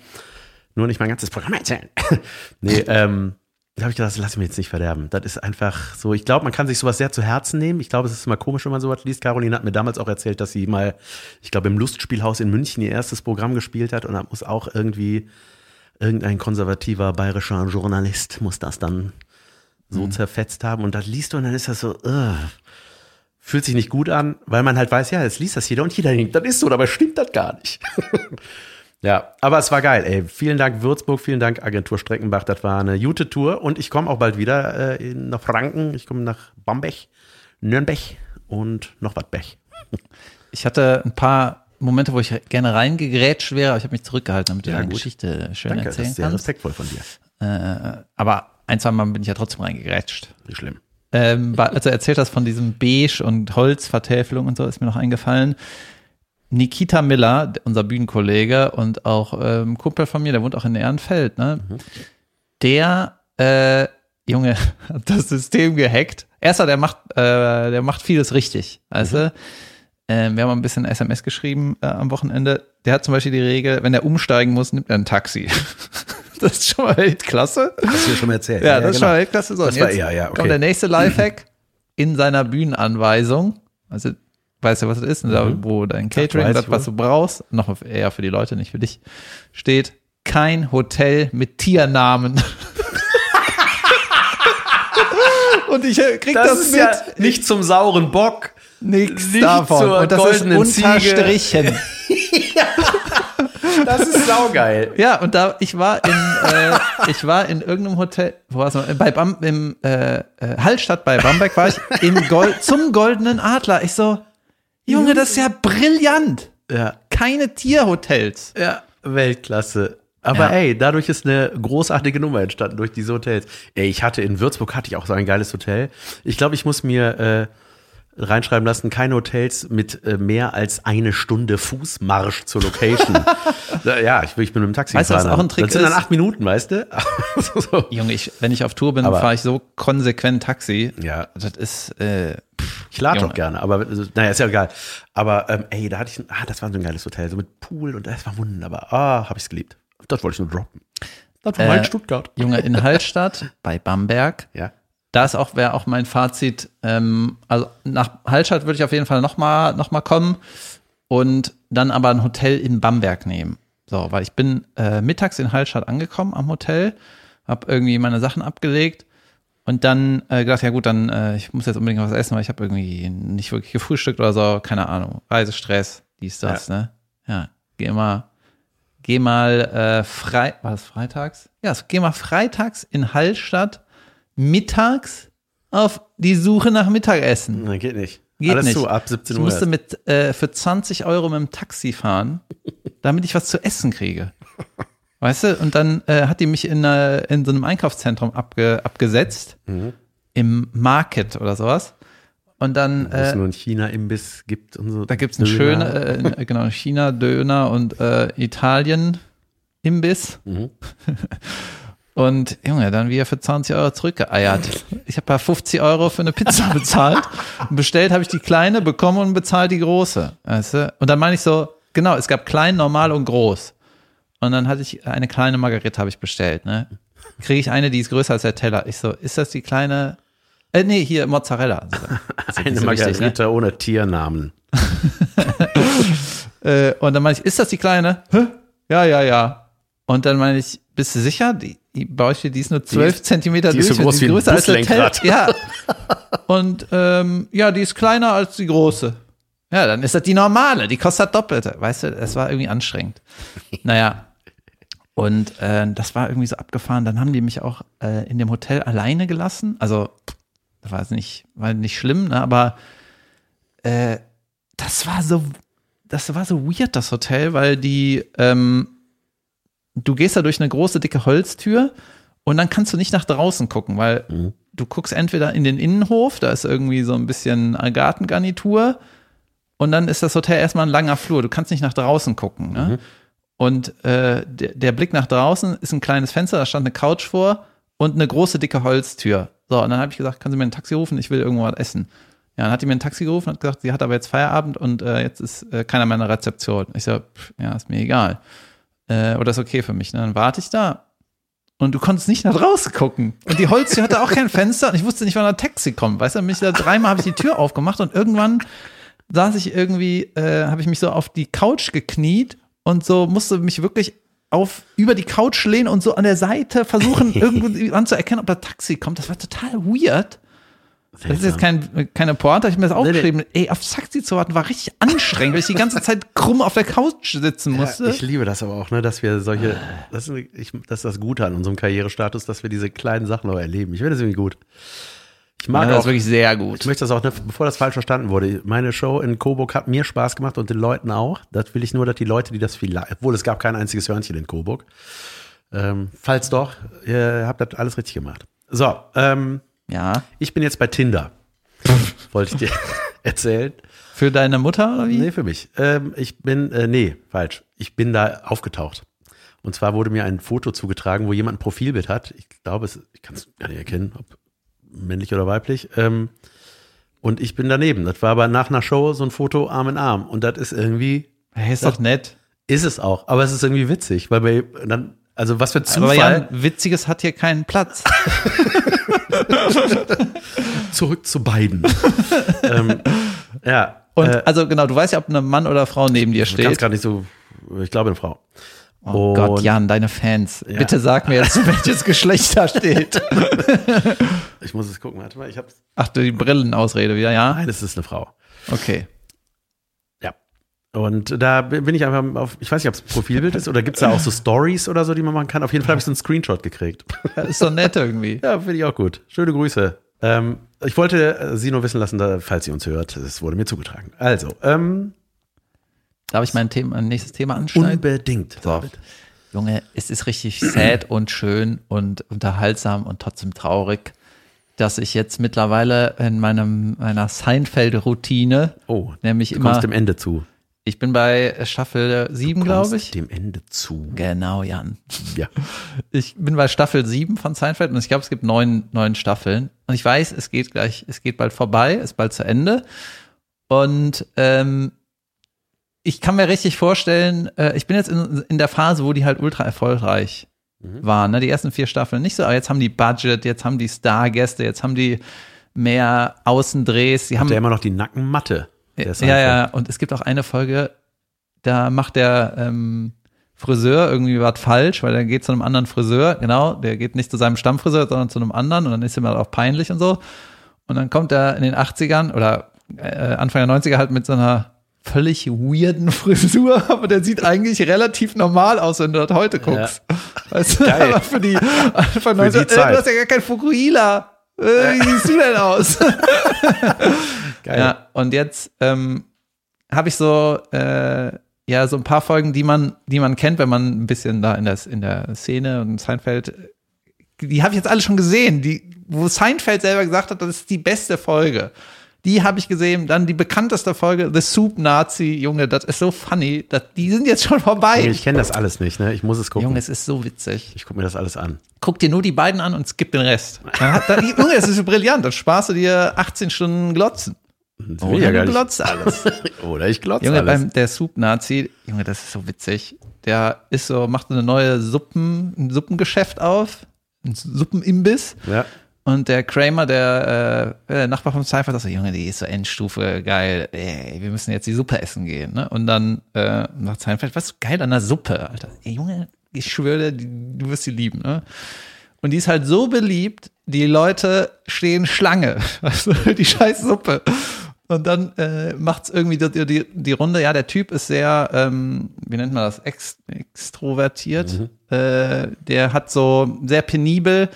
B: nur nicht mein ganzes Programm erzählen. nee, ähm, da habe ich gedacht, das lass ich mir jetzt nicht verderben. Das ist einfach so, ich glaube, man kann sich sowas sehr zu Herzen nehmen. Ich glaube, es ist immer komisch, wenn man sowas liest. Caroline hat mir damals auch erzählt, dass sie mal, ich glaube, im Lustspielhaus in München ihr erstes Programm gespielt hat und da muss auch irgendwie irgendein konservativer bayerischer Journalist muss das dann so zerfetzt haben. Und das liest du und dann ist das so, ugh, fühlt sich nicht gut an, weil man halt weiß, ja, jetzt liest das jeder und jeder denkt, das ist so, dabei stimmt das gar nicht. ja, aber es war geil, ey. Vielen Dank Würzburg, vielen Dank Agentur Streckenbach, das war eine gute Tour und ich komme auch bald wieder äh, in- nach Franken, ich komme nach Bamberg, Nürnberg und noch was Bech.
A: Ich hatte ein paar Momente, wo ich gerne reingegrätscht wäre, aber ich habe mich zurückgehalten, damit du
B: Ja,
A: deine
B: gut.
A: Geschichte schön
B: Danke, das
A: erzählen
B: ist sehr
A: kannst.
B: respektvoll von dir.
A: Äh, aber ein, zwei Mal bin ich ja trotzdem reingegrätscht.
B: Nicht schlimm.
A: Ähm, als du erzählt hast von diesem Beige und Holzvertäfelung und so, ist mir noch eingefallen. Nikita Miller, unser Bühnenkollege und auch ähm, Kumpel von mir, der wohnt auch in Ehrenfeld, ne? Der äh, Junge hat das System gehackt. Erster, der macht, äh, der macht vieles richtig. Also, ähm, wir haben ein bisschen SMS geschrieben äh, am Wochenende. Der hat zum Beispiel die Regel, wenn er umsteigen muss, nimmt er ein Taxi. das ist schon mal Weltklasse.
B: Hast du dir schon mal erzählt?
A: Ja, das ist schon mal Weltklasse. So,
B: Das war- ja, ja, okay.
A: kommt der nächste Lifehack in seiner Bühnenanweisung. Also, weißt du, was das ist? Da, wo dein Catering, das,
B: ich
A: was du brauchst, noch eher für die Leute, nicht für dich, steht, kein Hotel mit Tiernamen. und ich äh, krieg das,
B: Das
A: mit.
B: ja nicht zum sauren Bock.
A: Nix
B: nicht
A: davon.
B: zur
A: Und das ist unterstrichen.
B: Das ist saugeil.
A: Ja, und da ich war in äh, ich war in irgendeinem Hotel, wo war's noch? Bei Bam, im äh, äh, Hallstatt bei Bamberg war ich im Gold, zum goldenen Adler. Ich so, Junge, das ist ja brillant.
B: Ja,
A: Keine Tierhotels.
B: ja, Weltklasse. Aber
A: Ja.
B: ey, dadurch ist eine großartige Nummer entstanden durch diese Hotels. Ey, ich hatte in Würzburg hatte ich auch so ein geiles Hotel. Ich glaube, ich muss mir äh, reinschreiben lassen, keine Hotels mit äh, mehr als eine Stunde Fußmarsch zur Location. Ja, ich, ich bin mit dem Taxi
A: Weißt du, was
B: gefahren.
A: auch ein Trick
B: das sind dann acht Minuten, weißt du? so, so.
A: Junge, ich, wenn ich auf Tour bin, fahre ich so konsequent Taxi.
B: Ja.
A: Das ist äh,
B: Ich lade doch gerne, aber also, naja, ist ja egal. Aber ähm, ey, da hatte ich, ein- ah, das war so ein geiles Hotel, so mit Pool und das war wunderbar. Ah, hab ich's geliebt. Das wollte ich nur droppen. Das war
A: Äh,
B: mein Stuttgart.
A: Junge in Hallstatt bei Bamberg.
B: Ja.
A: da ist auch, wäre auch mein Fazit, ähm, also nach Hallstatt würde ich auf jeden Fall nochmal noch mal kommen und dann aber ein Hotel in Bamberg nehmen. So, weil ich bin äh, mittags in Hallstatt angekommen am Hotel, habe irgendwie meine Sachen abgelegt und dann äh, gedacht, ja gut, dann äh, ich muss jetzt unbedingt was essen, weil ich habe irgendwie nicht wirklich gefrühstückt oder so, keine Ahnung, Reisestress, dies, das, ne? Ja, geh mal, geh mal äh, frei, war es freitags? Ja, so, geh mal freitags in Hallstatt mittags auf die Suche nach Mittagessen.
B: Nein, geht nicht.
A: Geht
B: Alles
A: nicht.
B: zu, ab 17
A: ich
B: Uhr.
A: musste mit, äh, für 20 Euro mit dem Taxi fahren, damit ich was zu essen kriege. Weißt du? Und dann äh, hat die mich in, äh, in so einem Einkaufszentrum abge, abgesetzt,
B: Mhm.
A: im Market oder sowas. Und dann,
B: Wo es
A: äh,
B: nur einen China-Imbiss gibt und so.
A: da gibt's einen
B: Döner.
A: schönen, äh, genau, China-Döner und äh, Italien-Imbiss.
B: Mhm.
A: Und Junge, dann wieder für 20 Euro zurückgeeiert. Ich habe da 50 Euro für eine Pizza bezahlt. Und bestellt habe ich die kleine, bekommen und bezahlt die große. Weißt du? Und dann meine ich so, genau, es gab klein, normal und groß. Und dann hatte ich eine kleine Margarita habe ich bestellt. Ne? Kriege ich eine, die ist größer als der Teller. Ich so, ist das die kleine? Äh, nee, hier Mozzarella. Das ist
B: Eine
A: so wichtig, ne?
B: Margarita ohne Tiernamen.
A: Äh, und dann meine ich, ist das die kleine? Hä? Ja, ja, ja. Und dann meine ich, bist du sicher? Die, die bei euch die ist nur 12
B: ist-
A: Zentimeter
B: die ist
A: durch
B: so
A: und
B: groß wie
A: größer als der Teller. Ja. Und ähm, ja, die ist kleiner als die große. Ja, dann ist das die normale, die kostet doppelte. Weißt du, das war irgendwie anstrengend. Naja. Und äh, das war irgendwie so abgefahren. Dann haben die mich auch äh, in dem Hotel alleine gelassen. Also, das war nicht, war nicht schlimm, ne? aber äh, das war so, das war so weird, das Hotel, weil die, ähm, du gehst da durch eine große, dicke Holztür und dann kannst du nicht nach draußen gucken, weil
B: Mhm.
A: du guckst entweder in den Innenhof, da ist irgendwie so ein bisschen Gartengarnitur und dann ist das Hotel erstmal ein langer Flur. Du kannst nicht nach draußen gucken. Ne?
B: Mhm.
A: Und äh, der, der Blick nach draußen ist ein kleines Fenster, da stand eine Couch vor und eine große, dicke Holztür. So, und dann habe ich gesagt, können Sie mir ein Taxi rufen? Ich will irgendwo was essen. Ja, dann hat die mir ein Taxi gerufen und hat gesagt, sie hat aber jetzt Feierabend und äh, jetzt ist äh, keiner mehr in der Rezeption. Ich so, pff, ja, ist mir egal. Äh, oder ist okay für mich. Ne? Dann warte ich da und du konntest nicht nach draußen gucken. Und die Holztür hatte auch kein Fenster und ich wusste nicht, wann ein Taxi kommt. Weißt du, mich da dreimal habe ich die Tür aufgemacht und irgendwann saß ich irgendwie, äh, habe ich mich so auf die Couch gekniet und so musste mich wirklich auf über die Couch lehnen und so an der Seite versuchen, irgendwie anzuerkennen, ob da Taxi kommt. Das war total weird. Das ist jetzt kein, keine Pointe, ich habe mir das aufgeschrieben. Ey, auf Taxi zu warten war richtig anstrengend, weil ich die ganze Zeit krumm auf der Couch sitzen musste.
B: Ja, ich liebe das aber auch, ne, dass wir solche, das ist, ich, das ist das Gute an unserem Karrierestatus, dass wir diese kleinen Sachen auch erleben. Ich finde das irgendwie gut. Ich mag
A: ja, das
B: auch,
A: wirklich sehr
B: ich
A: gut.
B: möchte das auch, ne, bevor das falsch verstanden wurde. Meine Show in Coburg hat mir Spaß gemacht und den Leuten auch. Das will ich nur, dass die Leute, die das vielleicht, obwohl es gab kein einziges Hörnchen in Coburg. Ähm, falls doch, ihr habt das alles richtig gemacht. So, ähm,
A: Ja.
B: ich bin jetzt bei Tinder. Wollte ich dir erzählen.
A: Für deine Mutter oder wie?
B: Nee, für mich. Ähm, ich bin, äh, nee, falsch. Ich bin da aufgetaucht. Und zwar wurde mir ein Foto zugetragen, wo jemand ein Profilbild hat. Ich glaube, es, ich kann es gar nicht erkennen, ob männlich oder weiblich. Ähm, und ich bin daneben. Das war aber nach einer Show so ein Foto Arm in Arm. Und das ist irgendwie,
A: Hey, ist doch nett.
B: ist es auch. Aber es ist irgendwie witzig, weil bei, dann, also was für
A: Aber
B: Zufall.
A: Jan, Witziges hat hier keinen Platz.
B: zurück zu beiden. ähm, ja.
A: Und
B: äh,
A: also genau, du weißt ja, ob ein Mann oder Frau neben dir
B: ich kann
A: steht.
B: gar nicht so, ich glaube eine Frau.
A: Oh Gott,
B: Und-
A: Jan, deine Fans.
B: Ja.
A: Bitte sag mir jetzt, welches Geschlecht da steht.
B: Ich muss es gucken, warte mal, ich hab's.
A: Ach, die Brillenausrede wieder, ja?
B: Nein, es ist eine Frau.
A: Okay.
B: Ja. Und da bin ich einfach auf, ich weiß nicht, ob es ein Profilbild ist oder gibt es da auch so Stories oder so, die man machen kann. Auf jeden Fall habe ich so einen Screenshot gekriegt.
A: Ja, ist doch nett irgendwie.
B: Ja, finde ich auch gut. Schöne Grüße. Ähm, ich wollte äh, Sie nur wissen lassen, da, falls sie uns hört, es wurde mir zugetragen. Also, ähm,
A: Darf ich mein, Thema, nächstes Thema anschneiden?
B: unbedingt.
A: So. Junge, es ist richtig sad und schön und unterhaltsam und trotzdem traurig, dass ich jetzt mittlerweile in meinem, meiner Seinfeld-Routine,
B: Oh,
A: nämlich
B: du kommst
A: immer,
B: dem Ende zu.
A: ich bin bei Staffel 7, glaube
B: Kommst
A: ich.
B: Dem Ende zu.
A: Genau, Jan.
B: Ja.
A: Ich bin bei Staffel 7 von Seinfeld und ich glaube, es gibt neun, neun Staffeln. Und ich weiß, es geht gleich, es geht bald vorbei, ist bald zu Ende. Und ähm, ich kann mir richtig vorstellen, äh, ich bin jetzt in, in der Phase, wo die halt ultra erfolgreich waren. Ne? Die ersten vier Staffeln nicht so, aber jetzt haben die Budget, jetzt haben die Stargäste, jetzt haben die mehr Außendrehs. Die haben
B: Der immer noch die Nackenmatte.
A: Ja, ja, und es gibt auch eine Folge, da macht der ähm, Friseur irgendwie was falsch, weil er geht zu einem anderen Friseur, genau, der geht nicht zu seinem Stammfriseur, sondern zu einem anderen und dann ist ihm halt auch peinlich und so. Und dann kommt er in den 80ern oder äh, Anfang der 90er halt mit so einer völlig weirden Frisur, aber der sieht eigentlich relativ normal aus, wenn du das heute guckst. Weißt du,
B: Geil.
A: für die Anfang
B: Für die
A: 90er, äh, du hast ja gar kein Fukuhila. Äh, wie siehst du denn aus?
B: Geil.
A: Ja, und jetzt ähm, habe ich so, äh, ja, so ein paar Folgen, die man, die man kennt, wenn man ein bisschen da in der, in der Szene und Seinfeld, die habe ich jetzt alle schon gesehen, die, wo Seinfeld selber gesagt hat, das ist die beste Folge. Die habe ich gesehen. Dann die bekannteste Folge, The Soup Nazi, Junge, das ist so funny. Das, die sind jetzt schon vorbei.
B: Nee, ich kenne das alles nicht, ne? Ich muss es gucken.
A: Junge, es ist so witzig.
B: ich gucke mir das alles an.
A: Guck dir nur die beiden an und skip den Rest. Junge, es ist so brillant. Dann sparst du dir 18 Stunden Glotzen.
B: Das ja
A: Oder
B: gar
A: du glotzt alles.
B: Oder ich glotze
A: Junge,
B: alles.
A: beim der Soup-Nazi, Junge, das ist so witzig. Der ist so, macht so eine neue Suppen, ein Suppengeschäft auf, ein Suppenimbiss.
B: ja.
A: Und der Kramer, der, äh, der Nachbar vom Cypher, sagt so, Junge, die ist so Endstufe, geil, ey, wir müssen jetzt die Suppe essen gehen. Ne? Und dann äh, sagt Seinfeld, was geil an der Suppe, Alter? Ey, Junge, ich schwöre, dir, die, du wirst sie lieben. Ne? Und die ist halt so beliebt, die Leute stehen Schlange. Also die scheiß Suppe. Und dann äh, macht's irgendwie die, die, die Runde, ja, der Typ ist sehr, ähm, wie nennt man das, Ex, extrovertiert. Äh, der hat so sehr penibel,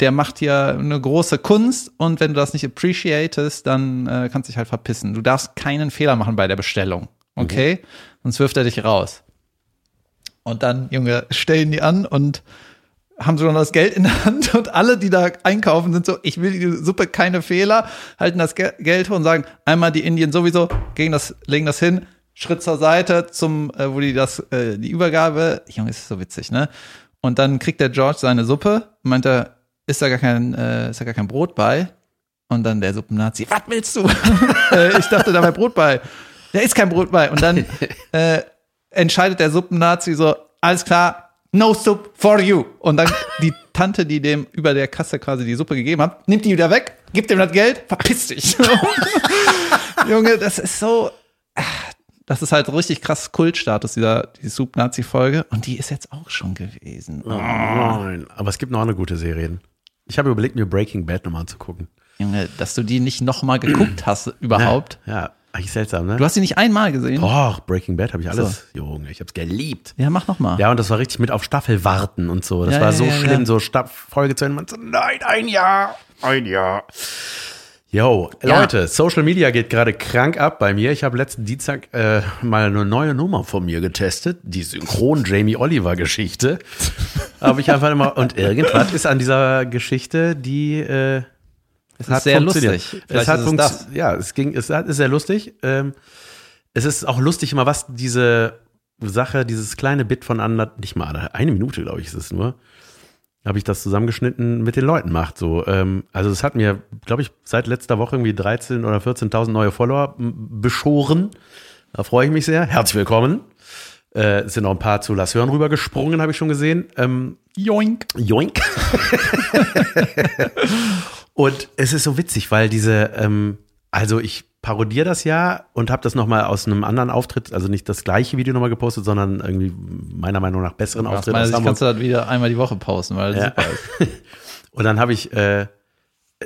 A: der macht hier eine große Kunst und wenn du das nicht appreciatest, dann äh, kannst du dich halt verpissen. Du darfst keinen Fehler machen bei der Bestellung, okay? Sonst wirft er dich raus. Und dann, Junge, stellen die an und haben sogar noch das Geld in der Hand und alle, die da einkaufen, sind so, ich will die Suppe, keine Fehler, halten das Ge Geld hoch und sagen, einmal die Indien sowieso, gegen das, legen das hin, Schritt zur Seite zum, äh, wo die das, äh, die Übergabe, Junge, ist so witzig, ne? Und dann kriegt der George seine Suppe, meint er, ist da gar kein, äh, ist da gar kein Brot bei? Und dann der Suppennazi, was willst du? äh, ich dachte, da wäre Brot bei. Da ist kein Brot bei. Und dann äh, entscheidet der Suppennazi so, alles klar, no soup for you. Und dann die Tante, die dem über der Kasse quasi die Suppe gegeben hat, nimmt die wieder weg, gibt ihm das Geld, verpiss dich. Junge, das ist so, das ist halt richtig krass Kultstatus, dieser, die Soup-Nazi-Folge. Und die ist jetzt auch schon gewesen.
B: Oh, nein. Aber es gibt noch andere gute Serien. Ich habe überlegt, mir Breaking Bad nochmal anzugucken.
A: Junge, dass du die nicht nochmal geguckt hast überhaupt.
B: Ja, ja. eigentlich seltsam, ne?
A: Du hast die nicht einmal gesehen?
B: Doch, Breaking Bad habe ich alles. Junge, ich habe es geliebt.
A: Ja, mach nochmal.
B: Ja, und das war richtig mit auf Staffel warten und so. Das
A: Ja,
B: war
A: ja,
B: so schlimm, so Staff Folge zu Ende. Man so, nein, ein Jahr, ein Jahr. Yo,
A: Ja.
B: Leute, Social Media geht gerade krank ab bei mir. Ich habe letzten Dienstag äh, mal eine neue Nummer von mir getestet. Die synchron Jamie Oliver Geschichte. habe ich einfach immer, und irgendwas ist an dieser Geschichte, die, äh,
A: Es ist sehr
B: funktioniert.
A: lustig.
B: Es
A: Vielleicht
B: hat
A: ist es
B: funktio-
A: das.
B: Ja, es ging, es hat, ist sehr lustig. Ähm, es ist auch lustig immer, was diese Sache, dieses kleine Bit von ander, nicht mal eine Minute, glaube ich, ist es nur, habe ich das zusammengeschnitten mit den Leuten macht. So, ähm, also es hat mir, glaube ich, seit letzter Woche irgendwie 13 oder 14.000 neue Follower beschoren. Da freue ich mich sehr. Herzlich willkommen. Äh, es sind noch ein paar zu Lass Hören rübergesprungen, habe ich schon gesehen. Ähm,
A: Joink.
B: Joink. und es ist so witzig, weil diese, ähm, also ich parodiere das ja und habe das nochmal aus einem anderen Auftritt, also nicht das gleiche Video nochmal gepostet, sondern irgendwie meiner Meinung nach besseren
A: Aus
B: Auftritt aus Hamburg.
A: kannst du das wieder einmal die Woche posten, weil das
B: Ja.
A: super ist.
B: Und dann habe ich, äh,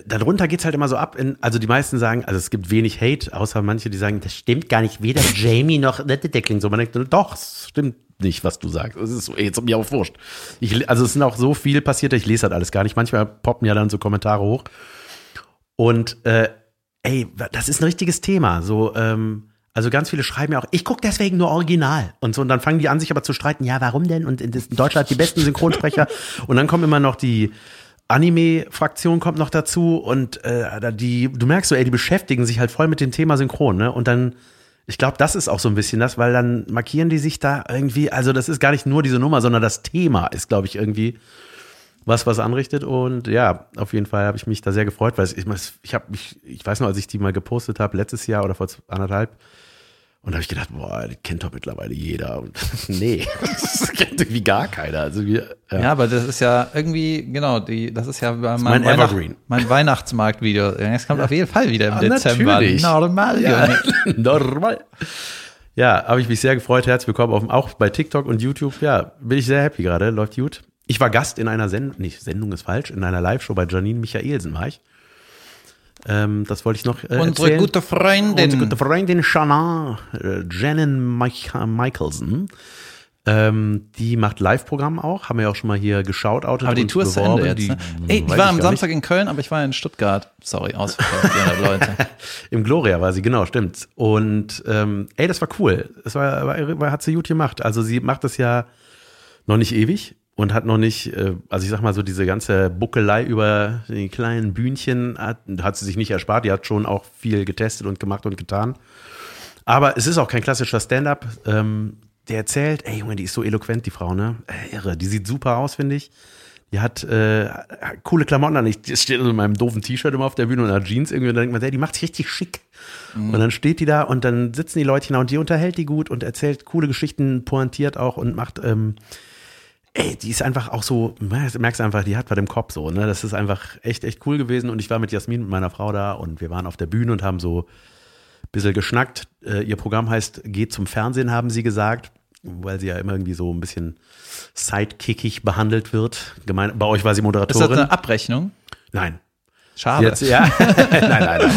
B: darunter geht's halt immer so ab, in, also die meisten sagen, also es gibt wenig Hate, außer manche, die sagen, das stimmt gar nicht, weder Jamie noch, der klingt so. Man denkt, doch, es stimmt nicht, was du sagst. Es ist jetzt mir auch wurscht. Ich, also es sind auch so viel passiert, ich lese halt alles gar nicht. Manchmal poppen ja dann so Kommentare hoch. Und äh, ey, das ist ein richtiges Thema. So, ähm, also ganz viele schreiben ja auch, ich gucke deswegen nur Original. Und so, und dann fangen die an, sich aber zu streiten, ja, warum denn? Und in, Deutschland die besten Synchronsprecher. und dann kommen immer noch die Anime-Fraktion kommt noch dazu und äh, die, du merkst so, ey, die beschäftigen sich halt voll mit dem Thema Synchron, ne? Und dann, ich glaube, das ist auch so ein bisschen das, weil dann markieren die sich da irgendwie, also das ist gar nicht nur diese Nummer, sondern das Thema ist, glaube ich, irgendwie was was anrichtet und ja, auf jeden Fall habe ich mich da sehr gefreut, weil ich, ich habe mich, ich weiß noch, als ich die mal gepostet habe letztes Jahr oder vor anderthalb und da habe ich gedacht, boah, die kennt doch mittlerweile jeder und nee, das kennt irgendwie gar keiner. Also wir,
A: Ja. aber das ist ja irgendwie, genau, die, das ist ja meinem
B: mein
A: Weihnacht-
B: Evergreen.
A: mein Weihnachtsmarktvideo. Ja, Es kommt auf jeden Fall wieder im
B: Ah,
A: Dezember.
B: natürlich.
A: Normal,
B: Ja, normal. Ja, habe ich mich sehr gefreut. Herzlich willkommen auf, auch bei TikTok und YouTube. Ja, bin ich sehr happy gerade. Läuft gut. Ich war Gast in einer Sendung, nicht Sendung ist falsch, in einer Live-Show bei Janine Michaelsen war ich. Ähm, das wollte ich noch äh,
A: Unsere
B: erzählen.
A: gute Freundin.
B: Unsere gute Freundin Shanna, äh, Janin Mich Michelson. Ähm, die macht Live-Programm auch, haben wir ja auch schon mal hier geschaut.
A: Aber die Tour ist zu Ende jetzt. Ne? Ey, ich war am Samstag nicht. in Köln, aber ich war in Stuttgart. Sorry, ausverkauft, Leute.
B: Im Gloria war sie, genau, stimmt. Und ähm, ey, das war cool. Das war, war, war, hat sie gut gemacht. Also sie macht das ja noch nicht ewig und hat noch nicht, äh, also ich sag mal so, diese ganze Buckelei über die kleinen Bühnchen hat, hat sie sich nicht erspart. Die hat schon auch viel getestet und gemacht und getan. Aber es ist auch kein klassischer Stand-up. Ähm, der erzählt, ey Junge, die ist so eloquent, die Frau, ne? Äh, irre, die sieht super aus, finde ich. Die hat äh, coole Klamotten an. Ich stehe in meinem doofen T-Shirt immer auf der Bühne und hat Jeans irgendwie und dann denkt man, ey, die macht sich richtig schick. Mhm. Und dann steht die da und dann sitzen die Leute da und die unterhält die gut und erzählt coole Geschichten, pointiert auch und macht, ähm, ey, die ist einfach auch so, merkst einfach, die hat was im Kopf so, ne? Das ist einfach echt, echt cool gewesen. Und ich war mit Jasmin, mit meiner Frau da und wir waren auf der Bühne und haben so bisschen geschnackt. Äh, ihr Programm heißt Geht zum Fernsehen, haben sie gesagt, weil sie ja immer irgendwie so ein bisschen sidekickig behandelt wird. Gemein, bei euch war sie Moderatorin. Ist
A: das eine Abrechnung?
B: Nein.
A: Schade.
B: Jetzt, ja. nein, nein, nein.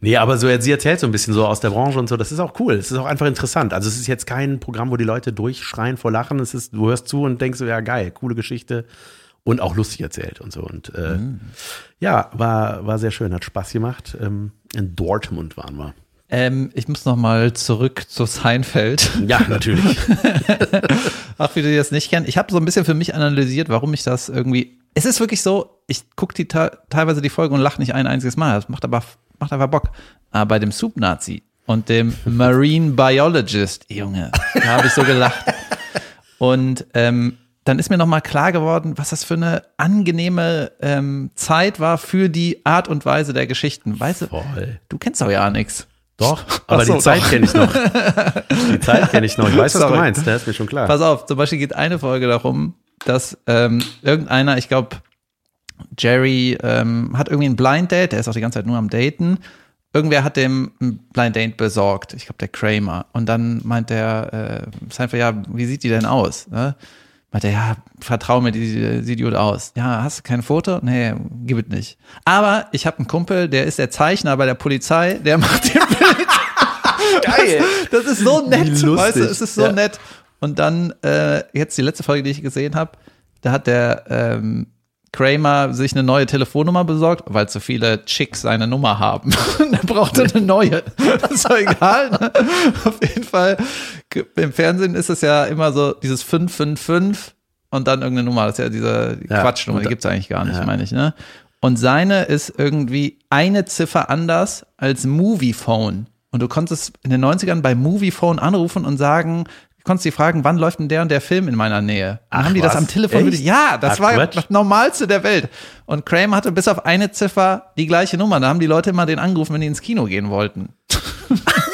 B: Nee, aber so, sie erzählt so ein bisschen so aus der Branche und so. Das ist auch cool. Es ist auch einfach interessant. Also es ist jetzt kein Programm, wo die Leute durchschreien vor Lachen. Es ist, du hörst zu und denkst so, ja geil, coole Geschichte und auch lustig erzählt und so. Und äh, mhm. ja, war, war sehr schön, hat Spaß gemacht. Ähm, in Dortmund waren wir.
A: Ähm, ich muss noch mal zurück zu Seinfeld.
B: Ja, natürlich.
A: Auch wie du das nicht kennst. Ich habe so ein bisschen für mich analysiert, warum ich das irgendwie. Es ist wirklich so, ich gucke die teilweise die Folge und lache nicht ein einziges Mal. Das macht aber macht einfach Bock. Aber bei dem Soup-Nazi und dem Marine Biologist, Junge, da habe ich so gelacht. Und ähm, dann ist mir noch mal klar geworden, was das für eine angenehme ähm, Zeit war für die Art und Weise der Geschichten. Weißt du, du kennst doch ja nichts.
B: Doch, aber so, die Zeit kenne ich noch. Die Zeit kenne ich noch. Ich weiß, was Sorry. du meinst, der ist mir schon klar.
A: Pass auf, zum Beispiel geht eine Folge darum, dass ähm, irgendeiner, ich glaube, Jerry ähm, hat irgendwie ein Blind Date, der ist auch die ganze Zeit nur am Daten. Irgendwer hat dem ein Blind Date besorgt, ich glaube der Kramer. Und dann meint der äh, Seinfeld, ja, wie sieht die denn aus? Ne? Meinte, ja, vertrau mir, die sieht gut aus. Ja, hast du kein Foto? Nee, gib es nicht. Aber ich habe einen Kumpel, der ist der Zeichner bei der Polizei, der macht den Bild. Geil. Das, das, ist so nett, weißt du, es ist so ja. nett. Und dann, äh, jetzt die letzte Folge, die ich gesehen habe, da hat der ähm, Kramer sich eine neue Telefonnummer besorgt, weil zu viele Chicks seine Nummer haben. er brauchte eine neue. Das ist doch egal. Ne? Auf jeden Fall, im Fernsehen ist es ja immer so dieses 555 und dann irgendeine Nummer. Das ist ja diese ja, Quatschnummer, die gibt es eigentlich gar nicht, ja. meine ich. Ne? Und seine ist irgendwie eine Ziffer anders als Moviephone. Und du konntest in den 90ern bei Moviephone anrufen und sagen, konntest sie fragen, wann läuft denn der und der Film in meiner Nähe? Ach, haben die was? das am Telefon? Echt? Ja, das Ach, war Quatsch. das Normalste der Welt. Und Kramer hatte bis auf eine Ziffer die gleiche Nummer. Da haben die Leute immer den angerufen, wenn die ins Kino gehen wollten.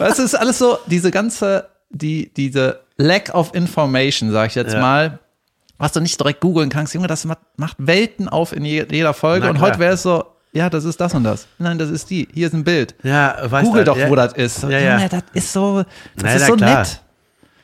A: du, ist alles so, diese ganze, die, diese Lack of Information, sag ich jetzt ja. mal, was du nicht direkt googeln kannst. Junge, das macht Welten auf in jeder Folge. und heute wäre es so, ja, das ist das und das. Nein, das ist die. Hier ist ein Bild.
B: Ja,
A: weißt Google doch, ja, wo das ist. Ja, ja. das ist so, das Na, ist so klar. nett.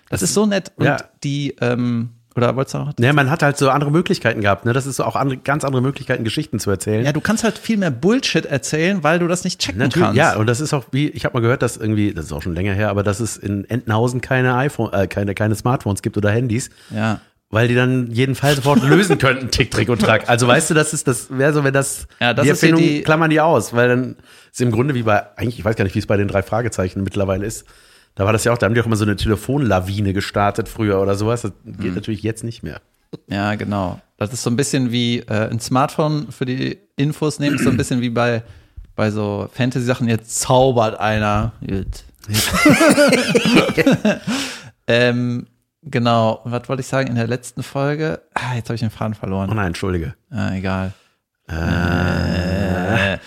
A: Das, das, ist so nett. Und die, ähm, oder wolltest du auch?
B: Ja, man hat halt so andere Möglichkeiten gehabt. Ne? Das ist so auch andere, ganz andere Möglichkeiten, Geschichten zu erzählen.
A: Ja, du kannst halt viel mehr Bullshit erzählen, weil du das nicht checken Natürlich, kannst.
B: Ja, und das ist auch wie, ich habe mal gehört, dass irgendwie, das ist auch schon länger her, aber dass es in Entenhausen keine iPhone, äh, keine, keine Smartphones gibt oder Handys.
A: Ja
B: weil die dann jeden Fall sofort lösen könnten, Tick, Trick und Track. Also weißt du, das ist das wäre so, wenn das,
A: ja, das
B: die
A: Erfindung die
B: klammern die aus, weil dann ist im Grunde wie bei eigentlich ich weiß gar nicht, wie es bei den drei Fragezeichen mittlerweile ist. Da war das ja auch, da haben die auch immer so eine Telefonlawine gestartet früher oder sowas. Das geht mhm. natürlich jetzt nicht mehr.
A: Ja, genau. Das ist so ein bisschen wie äh, ein Smartphone für die Infos nehmen, ist so ein bisschen wie bei bei so Fantasy-Sachen. Jetzt zaubert einer. ähm, Genau, was wollte ich sagen in der letzten Folge? Ah, jetzt habe ich den Faden verloren.
B: Oh nein, entschuldige.
A: Ah, egal. Äh.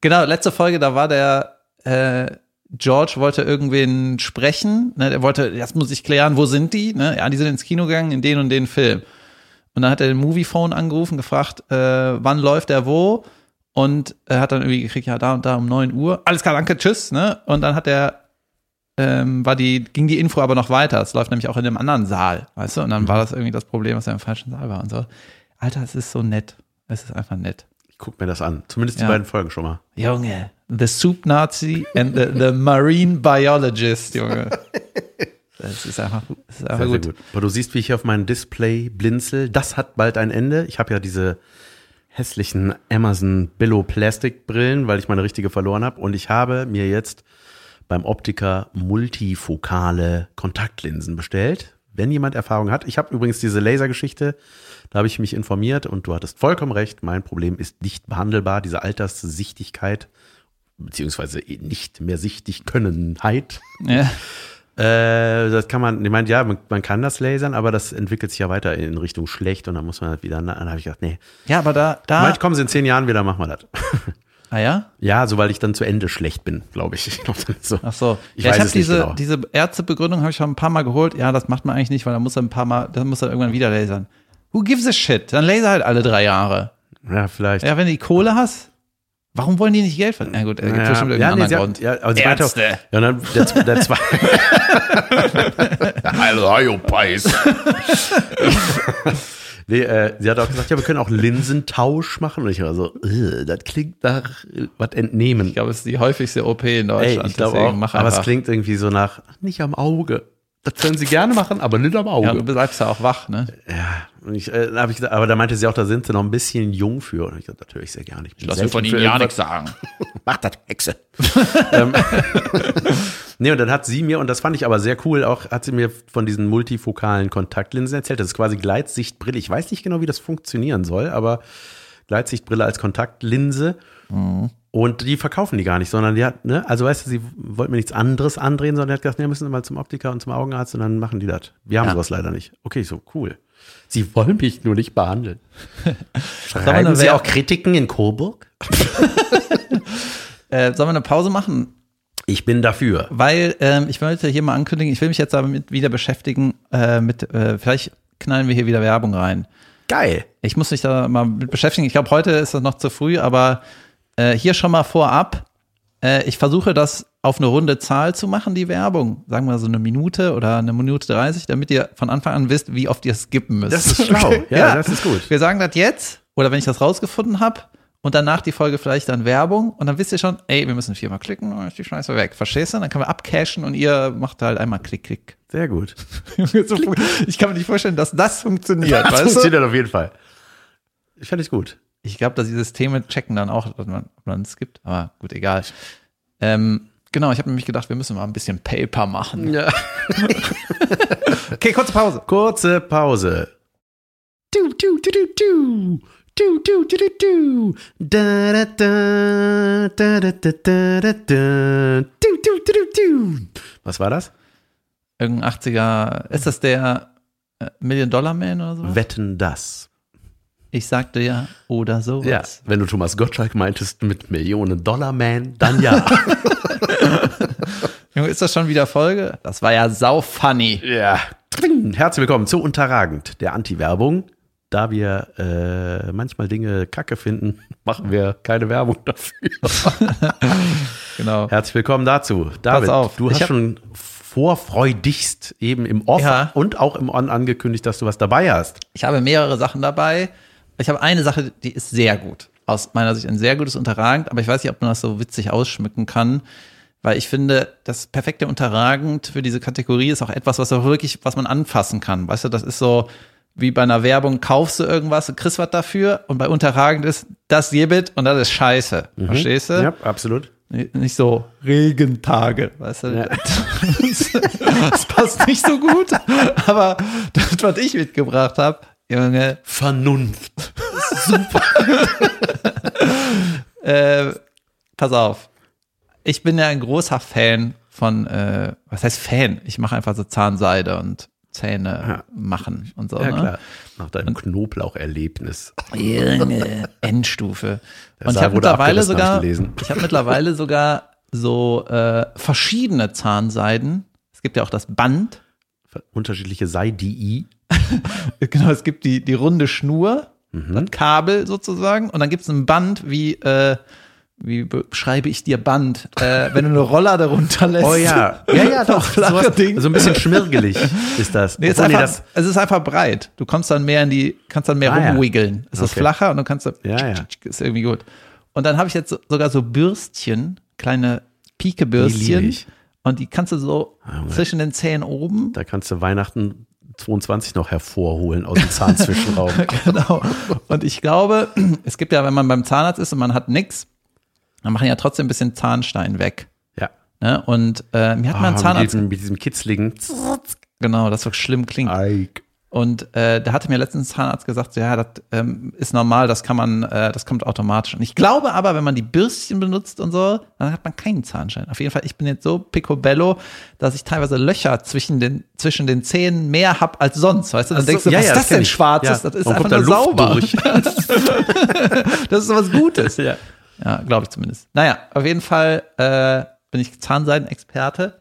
A: Genau, letzte Folge, da war der äh, George wollte irgendwen sprechen. Ne, der wollte, jetzt muss ich klären, wo sind die? Ne? Ja, die sind ins Kino gegangen, in den und den Film. Und dann hat er den Moviephone angerufen, gefragt, äh, wann läuft der wo? Und er hat dann irgendwie gekriegt, ja, da und da um 9 Uhr. Alles klar, danke, tschüss. Ne? Und dann hat er ähm, war die, ging die Info aber noch weiter. Es läuft nämlich auch in einem anderen Saal, weißt du? Und dann war das irgendwie das Problem, dass er im falschen Saal war und so. Alter, es ist so nett. Es ist einfach nett.
B: Ich guck mir das an. Zumindest ja. die beiden Folgen schon mal.
A: Junge. The Soup Nazi and the, the Marine Biologist, Junge. es ist einfach, es ist einfach
B: Sehr, sehr
A: gut.
B: gut. Aber du siehst, wie ich hier auf meinem Display blinzel. Das hat bald ein Ende. Ich habe ja diese hässlichen Amazon Billo Plastic Brillen, weil ich meine richtige verloren habe. Und ich habe mir jetzt beim Optiker multifokale Kontaktlinsen bestellt. Wenn jemand Erfahrung hat. Ich habe übrigens diese Lasergeschichte, da habe ich mich informiert und du hattest vollkommen recht. Mein Problem ist nicht behandelbar, diese Alterssichtigkeit, beziehungsweise nicht mehr sichtig Könnenheit.
A: Ja.
B: Äh, das kann man, ich meine, ja, man, man kann das lasern, aber das entwickelt sich ja weiter in Richtung schlecht und dann muss man halt wieder, dann habe ich gedacht, nee,
A: ja, aber da, da,
B: Manchmal kommen sie in zehn Jahren wieder, machen wir das.
A: ah ja?
B: ja, sobald ich dann zu Ende schlecht bin, glaube ich. Ich glaub, dann so.
A: Ach so.
B: Ich
A: ja, ich habe diese,
B: genau.
A: diese Ärztebegründung habe ich schon ein paar Mal geholt. Ja, das macht man eigentlich nicht, weil da muss er ein paar Mal, dann muss er irgendwann wieder lasern. Who gives a shit? Dann laser halt alle drei Jahre.
B: Ja, vielleicht.
A: Ja, wenn du die Kohle hast, warum wollen die nicht Geld verdienen? Ja gut, da gibt es
B: ja,
A: bestimmt
B: ja, nee,
A: Grund.
B: ja, aber
A: Ärzte.
B: ja, und dann der, der zwei. Hallo, Preis. nee, äh, sie hat auch gesagt, ja, wir können auch Linsentausch machen. Und ich war so, äh, das klingt nach äh, was entnehmen.
A: Ich glaube, es ist die häufigste OP in
B: Ey,
A: Deutschland.
B: ich glaube auch.
A: mach
B: Aber es klingt irgendwie so nach, nicht am Auge. Das können sie gerne machen, aber nicht am Auge.
A: Ja, du bleibst ja auch wach, ne?
B: Ja, und ich, äh, hab ich gesagt, aber da meinte sie auch, da sind sie noch ein bisschen jung für. Und ich gesagt, natürlich sehr gerne. Ich bin
A: Lass mir von Ihnen ja nichts sagen.
B: Mach das, Hexe. ähm, nee, und dann hat sie mir, und das fand ich aber sehr cool, auch hat sie mir von diesen multifokalen Kontaktlinsen erzählt. Das ist quasi Gleitsichtbrille. Ich weiß nicht genau, wie das funktionieren soll, aber Gleitsichtbrille als Kontaktlinse. Und die verkaufen die gar nicht, sondern die hat, ne, also weißt du, sie wollten mir nichts anderes andrehen, sondern die hat gesagt, ne, müssen mal zum Optiker und zum Augenarzt und dann machen die das. Wir haben
A: Ja.
B: sowas leider nicht. Okay, so cool. Sie wollen mich nur nicht behandeln.
A: wir
B: Schreiben Sie auch Kritiken in Coburg?
A: Äh, sollen wir eine Pause machen?
B: Ich bin dafür.
A: Weil ähm, ich wollte hier mal ankündigen, ich will mich jetzt damit wieder beschäftigen, äh, mit, äh, vielleicht knallen wir hier wieder Werbung rein.
B: Geil.
A: Ich muss mich da mal mit beschäftigen. Ich glaube, heute ist das noch zu früh, aber äh, hier schon mal vorab. Äh, ich versuche das auf eine runde Zahl zu machen, die Werbung. Sagen wir so eine Minute oder eine Minute 30, damit ihr von Anfang an wisst, wie oft ihr skippen müsst.
B: Das ist schlau. Ja, das ist gut.
A: Wir sagen das jetzt oder wenn ich das rausgefunden habe und danach die Folge vielleicht dann Werbung und dann wisst ihr schon, ey, wir müssen viermal klicken und dann ist die Scheiße weg. Verstehst du? Dann können wir abcashen und ihr macht halt einmal Klick, Klick.
B: Sehr gut.
A: Ich kann mir nicht vorstellen, dass das funktioniert.
B: Das
A: weißt du?
B: funktioniert auf jeden Fall. Ich fand es gut.
A: Ich glaube, dass die Systeme checken dann auch, dass man, ob man es gibt. Aber gut, egal. Ähm, genau, ich habe nämlich gedacht, wir müssen mal ein bisschen Paper machen.
B: Ja.
A: Okay, kurze Pause.
B: Kurze Pause. Du, du, du, du, du. Du, du, du, du, du. Da, da, da. Da, da, da, da, da, da. Du, du, du, du, du. Was war das?
A: Irgendein 80er. Ist das der äh, Million Dollar Man oder so?
B: Wetten das.
A: Ich sagte ja, oder so.
B: Ja, wenn du Thomas Gottschalk meintest mit Millionen Dollar Man, dann ja.
A: Junge, ist das schon wieder Folge? Das war ja sau funny.
B: ja. Herzlich willkommen zu Unterragend, der Anti-Werbung. Da wir äh, manchmal Dinge kacke finden, machen wir keine Werbung dafür.
A: Genau.
B: Herzlich willkommen dazu. David,
A: auf,
B: du hast schon vorfreudigst eben im Off
A: Ja.
B: und auch im On angekündigt, dass du was dabei hast.
A: Ich habe mehrere Sachen dabei. Ich habe eine Sache, die ist sehr gut. Aus meiner Sicht ein sehr gutes Unterragend, aber ich weiß nicht, ob man das so witzig ausschmücken kann, weil ich finde, das perfekte Unterragend für diese Kategorie ist auch etwas, was auch wirklich, was man anfassen kann. Weißt du, das ist so wie bei einer Werbung, kaufst du irgendwas und kriegst was dafür und bei Unterragend ist das Jebit und das ist scheiße. Verstehst du?
B: Ja, absolut.
A: Nicht so Regentage, weißt du?
B: Ja.
A: Das, das passt nicht so gut, aber das, was ich mitgebracht habe, Junge,
B: Vernunft.
A: äh, pass auf. Ich bin ja ein großer Fan von, äh, was heißt Fan? Ich mache einfach so Zahnseide und Zähne
B: Ja.
A: machen und so.
B: Ja,
A: ne?
B: klar. Nach deinem Knoblaucherlebnis.
A: Junge, Endstufe.
B: Der
A: Und ich habe mittlerweile
B: hab
A: sogar,
B: ich
A: habe mittlerweile sogar so äh, verschiedene Zahnseiden. Es gibt ja auch das Band.
B: Unterschiedliche Seidii.
A: Genau, es gibt die, die runde Schnur,
B: Mhm.
A: das Kabel sozusagen, und dann gibt es ein Band, wie, äh, wie beschreibe ich dir Band? Äh, wenn du eine Roller darunter lässt.
B: Oh ja. Ja, ja, doch. Sowas,
A: Ding.
B: so ein bisschen schmirgelig ist das.
A: Nee, es, ist einfach, es ist einfach breit. Du kommst dann mehr in die, kannst dann mehr
B: Ah, ja.
A: rumwiggeln. Es ist
B: Okay.
A: flacher und du kannst dann,
B: Ja, ja.
A: ist irgendwie gut. Und dann habe ich jetzt so, sogar so Bürstchen, kleine
B: Die
A: Pike-Bürstchen.
B: ich.
A: und die kannst du so zwischen den Zähnen oben.
B: Da kannst du Weihnachten 22 noch hervorholen aus dem Zahnzwischenraum.
A: genau. Und ich glaube, es gibt ja, wenn man beim Zahnarzt ist und man hat nix, dann machen ja trotzdem ein bisschen Zahnstein weg.
B: ja.
A: Ne? Und äh, mir hat mal ein
B: Ah, mit,
A: Zahnarzt,
B: diesem, mit diesem kitzligen
A: genau, das so schlimm klingt.
B: Eik.
A: Und äh, da hatte mir letztens Zahnarzt gesagt, so, ja, das ähm, ist normal, das kann man, äh, das kommt automatisch. Und ich glaube aber, wenn man die Bürstchen benutzt und so, dann hat man keinen Zahnstein. Auf jeden Fall, ich bin jetzt so picobello, dass ich teilweise Löcher zwischen den, zwischen den Zähnen mehr hab als sonst. Weißt du, dann
B: Ach so,
A: denkst du,
B: ja,
A: was
B: ja,
A: ist
B: das
A: das denn. Schwarzes?
B: Ja.
A: Das ist
B: Warum
A: einfach nur sauber.
B: durch?
A: das ist was Gutes.
B: Ja.
A: Ja, glaube ich zumindest. Naja, auf jeden Fall äh, bin ich Zahnseidenexperte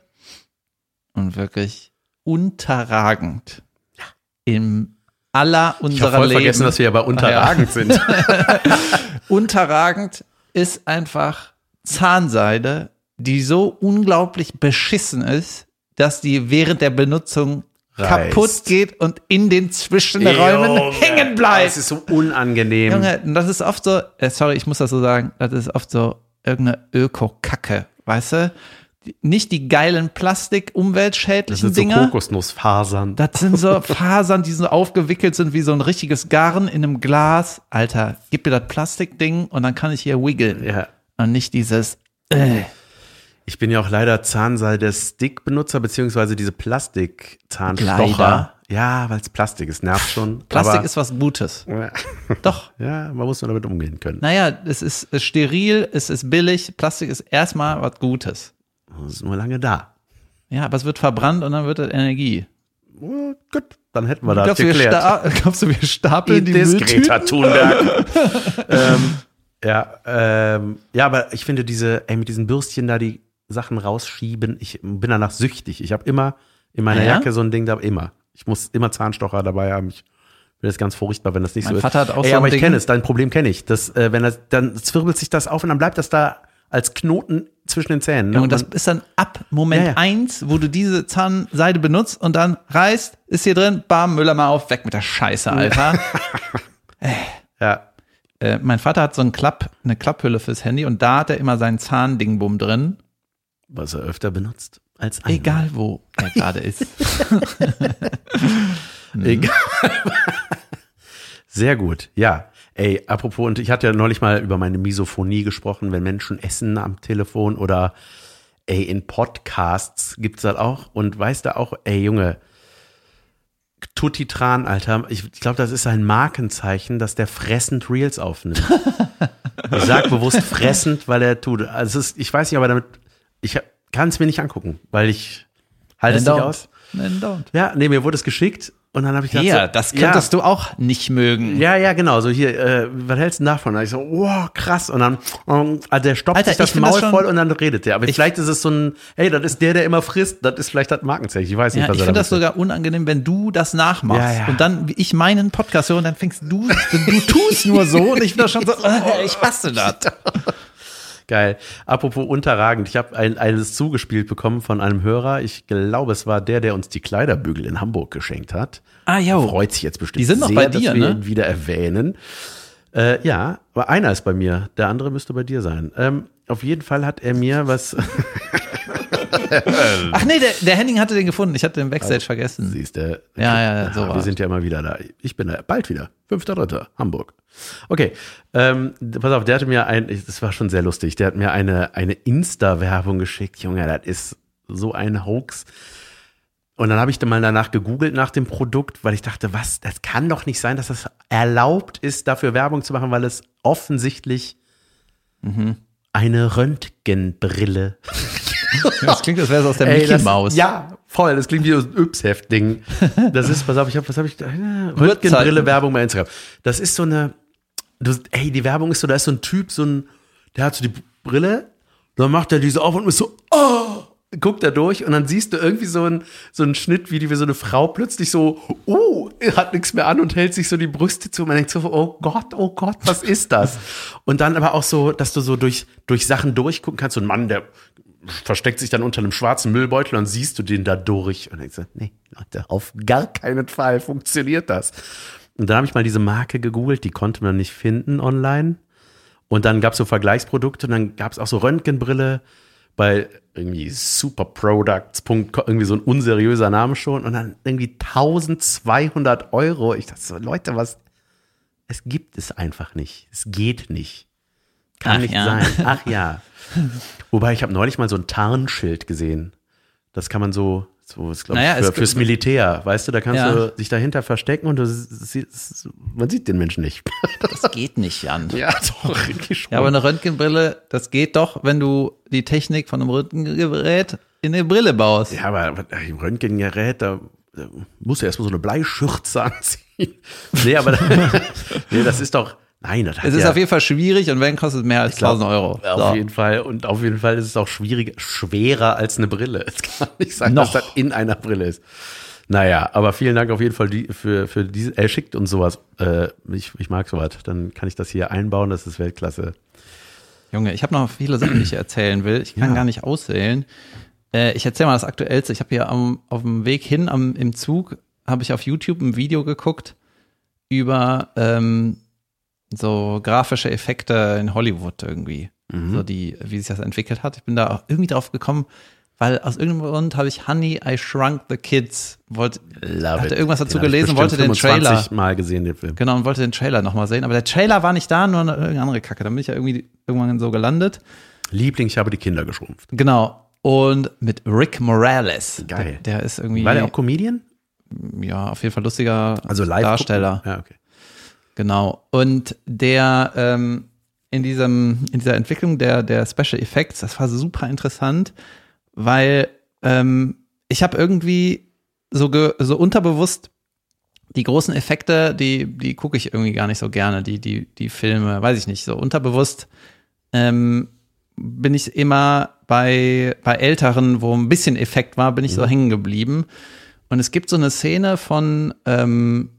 A: und wirklich unterragend im aller
B: Ich habe
A: unserer
B: voll
A: Leben.
B: vergessen, dass wir ja bei unterragend sind.
A: unterragend ist einfach Zahnseide, die so unglaublich beschissen ist, dass die während der Benutzung
B: Reißt.
A: kaputt geht und in den Zwischenräumen
B: Junge,
A: hängen bleibt.
B: Das ist so unangenehm.
A: Junge, das ist oft so, äh, sorry, ich muss das so sagen, das ist oft so irgendeine Öko-Kacke, weißt du? Nicht die geilen
B: das
A: Plastik-umweltschädlichen
B: sind so
A: Dinger.
B: Kokosnussfasern.
A: Das sind so Fasern, die so aufgewickelt sind wie so ein richtiges Garn in einem Glas. Alter, gib mir das Plastikding und dann kann ich hier wiggeln.
B: Ja.
A: Und nicht dieses, äh.
B: Ich bin ja auch leider Zahnseide-Stick-Benutzer, beziehungsweise diese Plastik-Zahnstocher. Ja, weil es Plastik ist, nervt schon.
A: Plastik ist was Gutes. Doch.
B: ja, man muss nur damit umgehen können.
A: Naja, es ist steril, es ist billig. Plastik ist erstmal was Gutes.
B: Das ist nur lange da.
A: Ja, aber es wird verbrannt und dann wird das Energie.
B: Oh, gut, dann hätten wir das
A: Glaubst du, wir,
B: geklärt.
A: sta glaubst du, wir stapeln die Mülltüten?
B: Greta Thunberg. ähm, ja, ähm, ja, aber ich finde diese, ey, mit diesen Bürstchen da die Sachen rausschieben, ich bin danach süchtig. Ich habe immer in meiner
A: ja?
B: Jacke so ein Ding da, immer. Ich muss immer Zahnstocher dabei haben. Ich finde das ganz furchtbar, wenn das nicht
A: Mein
B: so
A: Vater
B: ist.
A: hat auch
B: ey,
A: so ein
B: aber ich kenne es, dein Problem kenne ich. Das, äh, wenn das, dann zwirbelt sich das auf und dann bleibt das da als Knoten zwischen den Zähnen. Ne?
A: Ja, und das ist dann ab Moment
B: Ja, ja.
A: eins, wo du diese Zahnseide benutzt und dann reißt, ist hier drin, bam, Müller mal auf, weg mit der Scheiße, Alter.
B: ja.
A: äh, mein Vater hat so ein Klapp, eine Klapphülle fürs Handy und da hat er immer seinen Zahndingbum drin,
B: Was er öfter benutzt als einmal.
A: egal wo er gerade ist.
B: Egal. Sehr gut, ja. Ey, apropos, und ich hatte ja neulich mal über meine Misophonie gesprochen, wenn Menschen essen am Telefon oder ey, in Podcasts gibt's das auch. Und weißt du auch, ey, Junge, Tutti Tran, Alter, ich, ich glaube, das ist ein Markenzeichen, dass der fressend Reels aufnimmt. ich sag bewusst fressend, weil er tut. Also ist, ich weiß nicht, aber damit, ich kann es mir nicht angucken, weil ich halte es nicht aus.
A: Then don't.
B: Ja, nee, mir wurde es geschickt und dann habe ich gedacht,
A: Ja,
B: so,
A: das könntest du auch nicht mögen.
B: Ja, ja, genau. So hier, äh, was hältst du davon? Da ich so, wow, krass. Und dann, ähm, also der stoppt
A: Alter,
B: sich das
A: ich das
B: Maul
A: schon-
B: voll und dann redet der. Aber vielleicht ist es so ein, hey, das ist der, der immer frisst. Das ist vielleicht das Markenzeichen. Ich weiß nicht,
A: Ja,
B: was
A: ich finde das sogar unangenehm, wenn du das nachmachst.
B: Ja, ja.
A: Und dann, wie ich meinen Podcast höre, und dann fängst du, du tust nur so und ich bin da schon so, äh, ich hasse das.
B: Geil. Apropos unterragend. Ich habe ein, eines zugespielt bekommen von einem Hörer. Ich glaube, es war der, der uns die Kleiderbügel in Hamburg geschenkt hat.
A: Ah, jo.
B: Freut sich jetzt bestimmt
A: Die sind noch
B: sehr,
A: bei dir,
B: dass wir
A: ne?
B: ihn wieder erwähnen. Äh, ja, aber einer ist bei mir. Der andere müsste bei dir sein. Ähm, auf jeden Fall hat er mir was,
A: Ach nee, der, der Henning hatte den gefunden. Ich hatte den Backstage vergessen.
B: siehst du.
A: Ja, ja, ja, so
B: wir
A: war's.
B: sind ja immer wieder da. Ich bin da bald wieder. Fünfter, dritter, Hamburg. Okay, ähm, pass auf, der hatte mir ein, das war schon sehr lustig, der hat mir eine, eine Insta-Werbung geschickt. Junge, das ist so ein Hoax. Und dann habe ich dann mal danach gegoogelt nach dem Produkt, weil ich dachte, was, das kann doch nicht sein, dass das erlaubt ist, dafür Werbung zu machen, weil es offensichtlich
A: Mhm.
B: eine Röntgenbrille
A: Das klingt, als wäre es aus der
B: Ey,
A: Mickey
B: das,
A: Maus.
B: Ja, voll. Das klingt wie so ein Yps-Heft-Ding. Das ist, pass auf, ich hab, was habe ich da? Röntgenbrille-Werbung bei Instagram. Das ist so eine, du, ey, die Werbung ist so, da ist so ein Typ, so ein, der hat so die Brille, dann macht er diese auf und ist so, oh, guckt da durch und dann siehst du irgendwie so einen, so einen Schnitt, wie, die, wie so eine Frau plötzlich so, uh, hat nichts mehr an und hält sich so die Brüste zu und man denkt so, oh Gott, oh Gott, was ist das? Und dann aber auch so, dass du so durch, durch Sachen durchgucken kannst, so ein Mann, der versteckt sich dann unter einem schwarzen Müllbeutel und siehst du den da durch und denkst so, nee, Leute, auf gar keinen Fall funktioniert das. Und dann habe ich mal diese Marke gegoogelt, die konnte man nicht finden online. Und dann gab es so Vergleichsprodukte und dann gab es auch so Röntgenbrille bei irgendwie superproducts.com, irgendwie so ein unseriöser Name schon und dann irgendwie 1200 Euro. Ich dachte so, Leute, was, es gibt es einfach nicht. Es geht nicht. Kann
A: Ach
B: nicht
A: ja.
B: sein. Ach ja. Wobei ich habe neulich mal so ein Tarnschild gesehen. Das kann man so, so ist glaube
A: Naja,
B: ich für, fürs Militär, weißt du, da kannst
A: Ja.
B: du dich dahinter verstecken und du siehst, man sieht den Menschen nicht.
A: Das geht nicht, Jan.
B: ja, doch, schon.
A: Ja, aber eine Röntgenbrille, das geht doch, wenn du die Technik von einem Röntgengerät in eine Brille baust.
B: Ja, aber im Röntgengerät, da, da musst du erstmal so eine Bleischürze anziehen. Nee, aber nee, das ist doch. Nein, das hat
A: Es ist
B: ja,
A: auf jeden Fall schwierig und wenn kostet mehr als 1000 Euro.
B: Auf
A: So.
B: jeden Fall. Und auf jeden Fall ist es auch schwierig, schwerer als eine Brille. Es kann nicht sein,
A: Noch.
B: dass das in einer Brille ist. Naja, aber vielen Dank auf jeden Fall die, für, für diese. Er schickt uns sowas. Äh, ich, ich mag sowas. Dann kann ich das hier einbauen. Das ist Weltklasse.
A: Junge, ich habe noch viele Sachen, die ich erzählen will. Ich kann
B: Ja.
A: gar nicht auswählen. Äh, ich erzähle mal das Aktuellste. Ich habe hier am, auf dem Weg hin am, im Zug, habe ich auf YouTube ein Video geguckt über ähm, so grafische Effekte in Hollywood irgendwie. So die, wie sich das entwickelt hat. Ich bin da auch irgendwie drauf gekommen, weil aus irgendeinem Grund habe ich Honey, I Shrunk the Kids, wollte,
B: Love
A: hatte
B: it.
A: irgendwas dazu
B: Den
A: gelesen, wollte den
B: 25
A: Trailer.
B: Mal gesehen, den Film.
A: Genau, und wollte den Trailer nochmal sehen. Aber der Trailer war nicht da, nur eine irgendeine andere Kacke. Dann bin ich ja irgendwie irgendwann so gelandet.
B: Liebling, ich habe die Kinder geschrumpft.
A: Genau. Und mit Rick Morales.
B: Geil.
A: Der, der ist irgendwie,
B: War der auch Comedian?
A: ja, auf jeden Fall lustiger
B: Also live.
A: Darsteller.
B: Ja, okay.
A: Genau. Und der ähm, in diesem, in dieser Entwicklung der, der Special Effects, das war super interessant, weil ähm, ich habe irgendwie so, ge, so unterbewusst die großen Effekte, die, die gucke ich irgendwie gar nicht so gerne, die, die, die Filme, weiß ich nicht, so unterbewusst ähm, bin ich immer bei, bei Älteren, wo ein bisschen Effekt war, bin ich so hängen geblieben. Und es gibt so eine Szene von, ähm,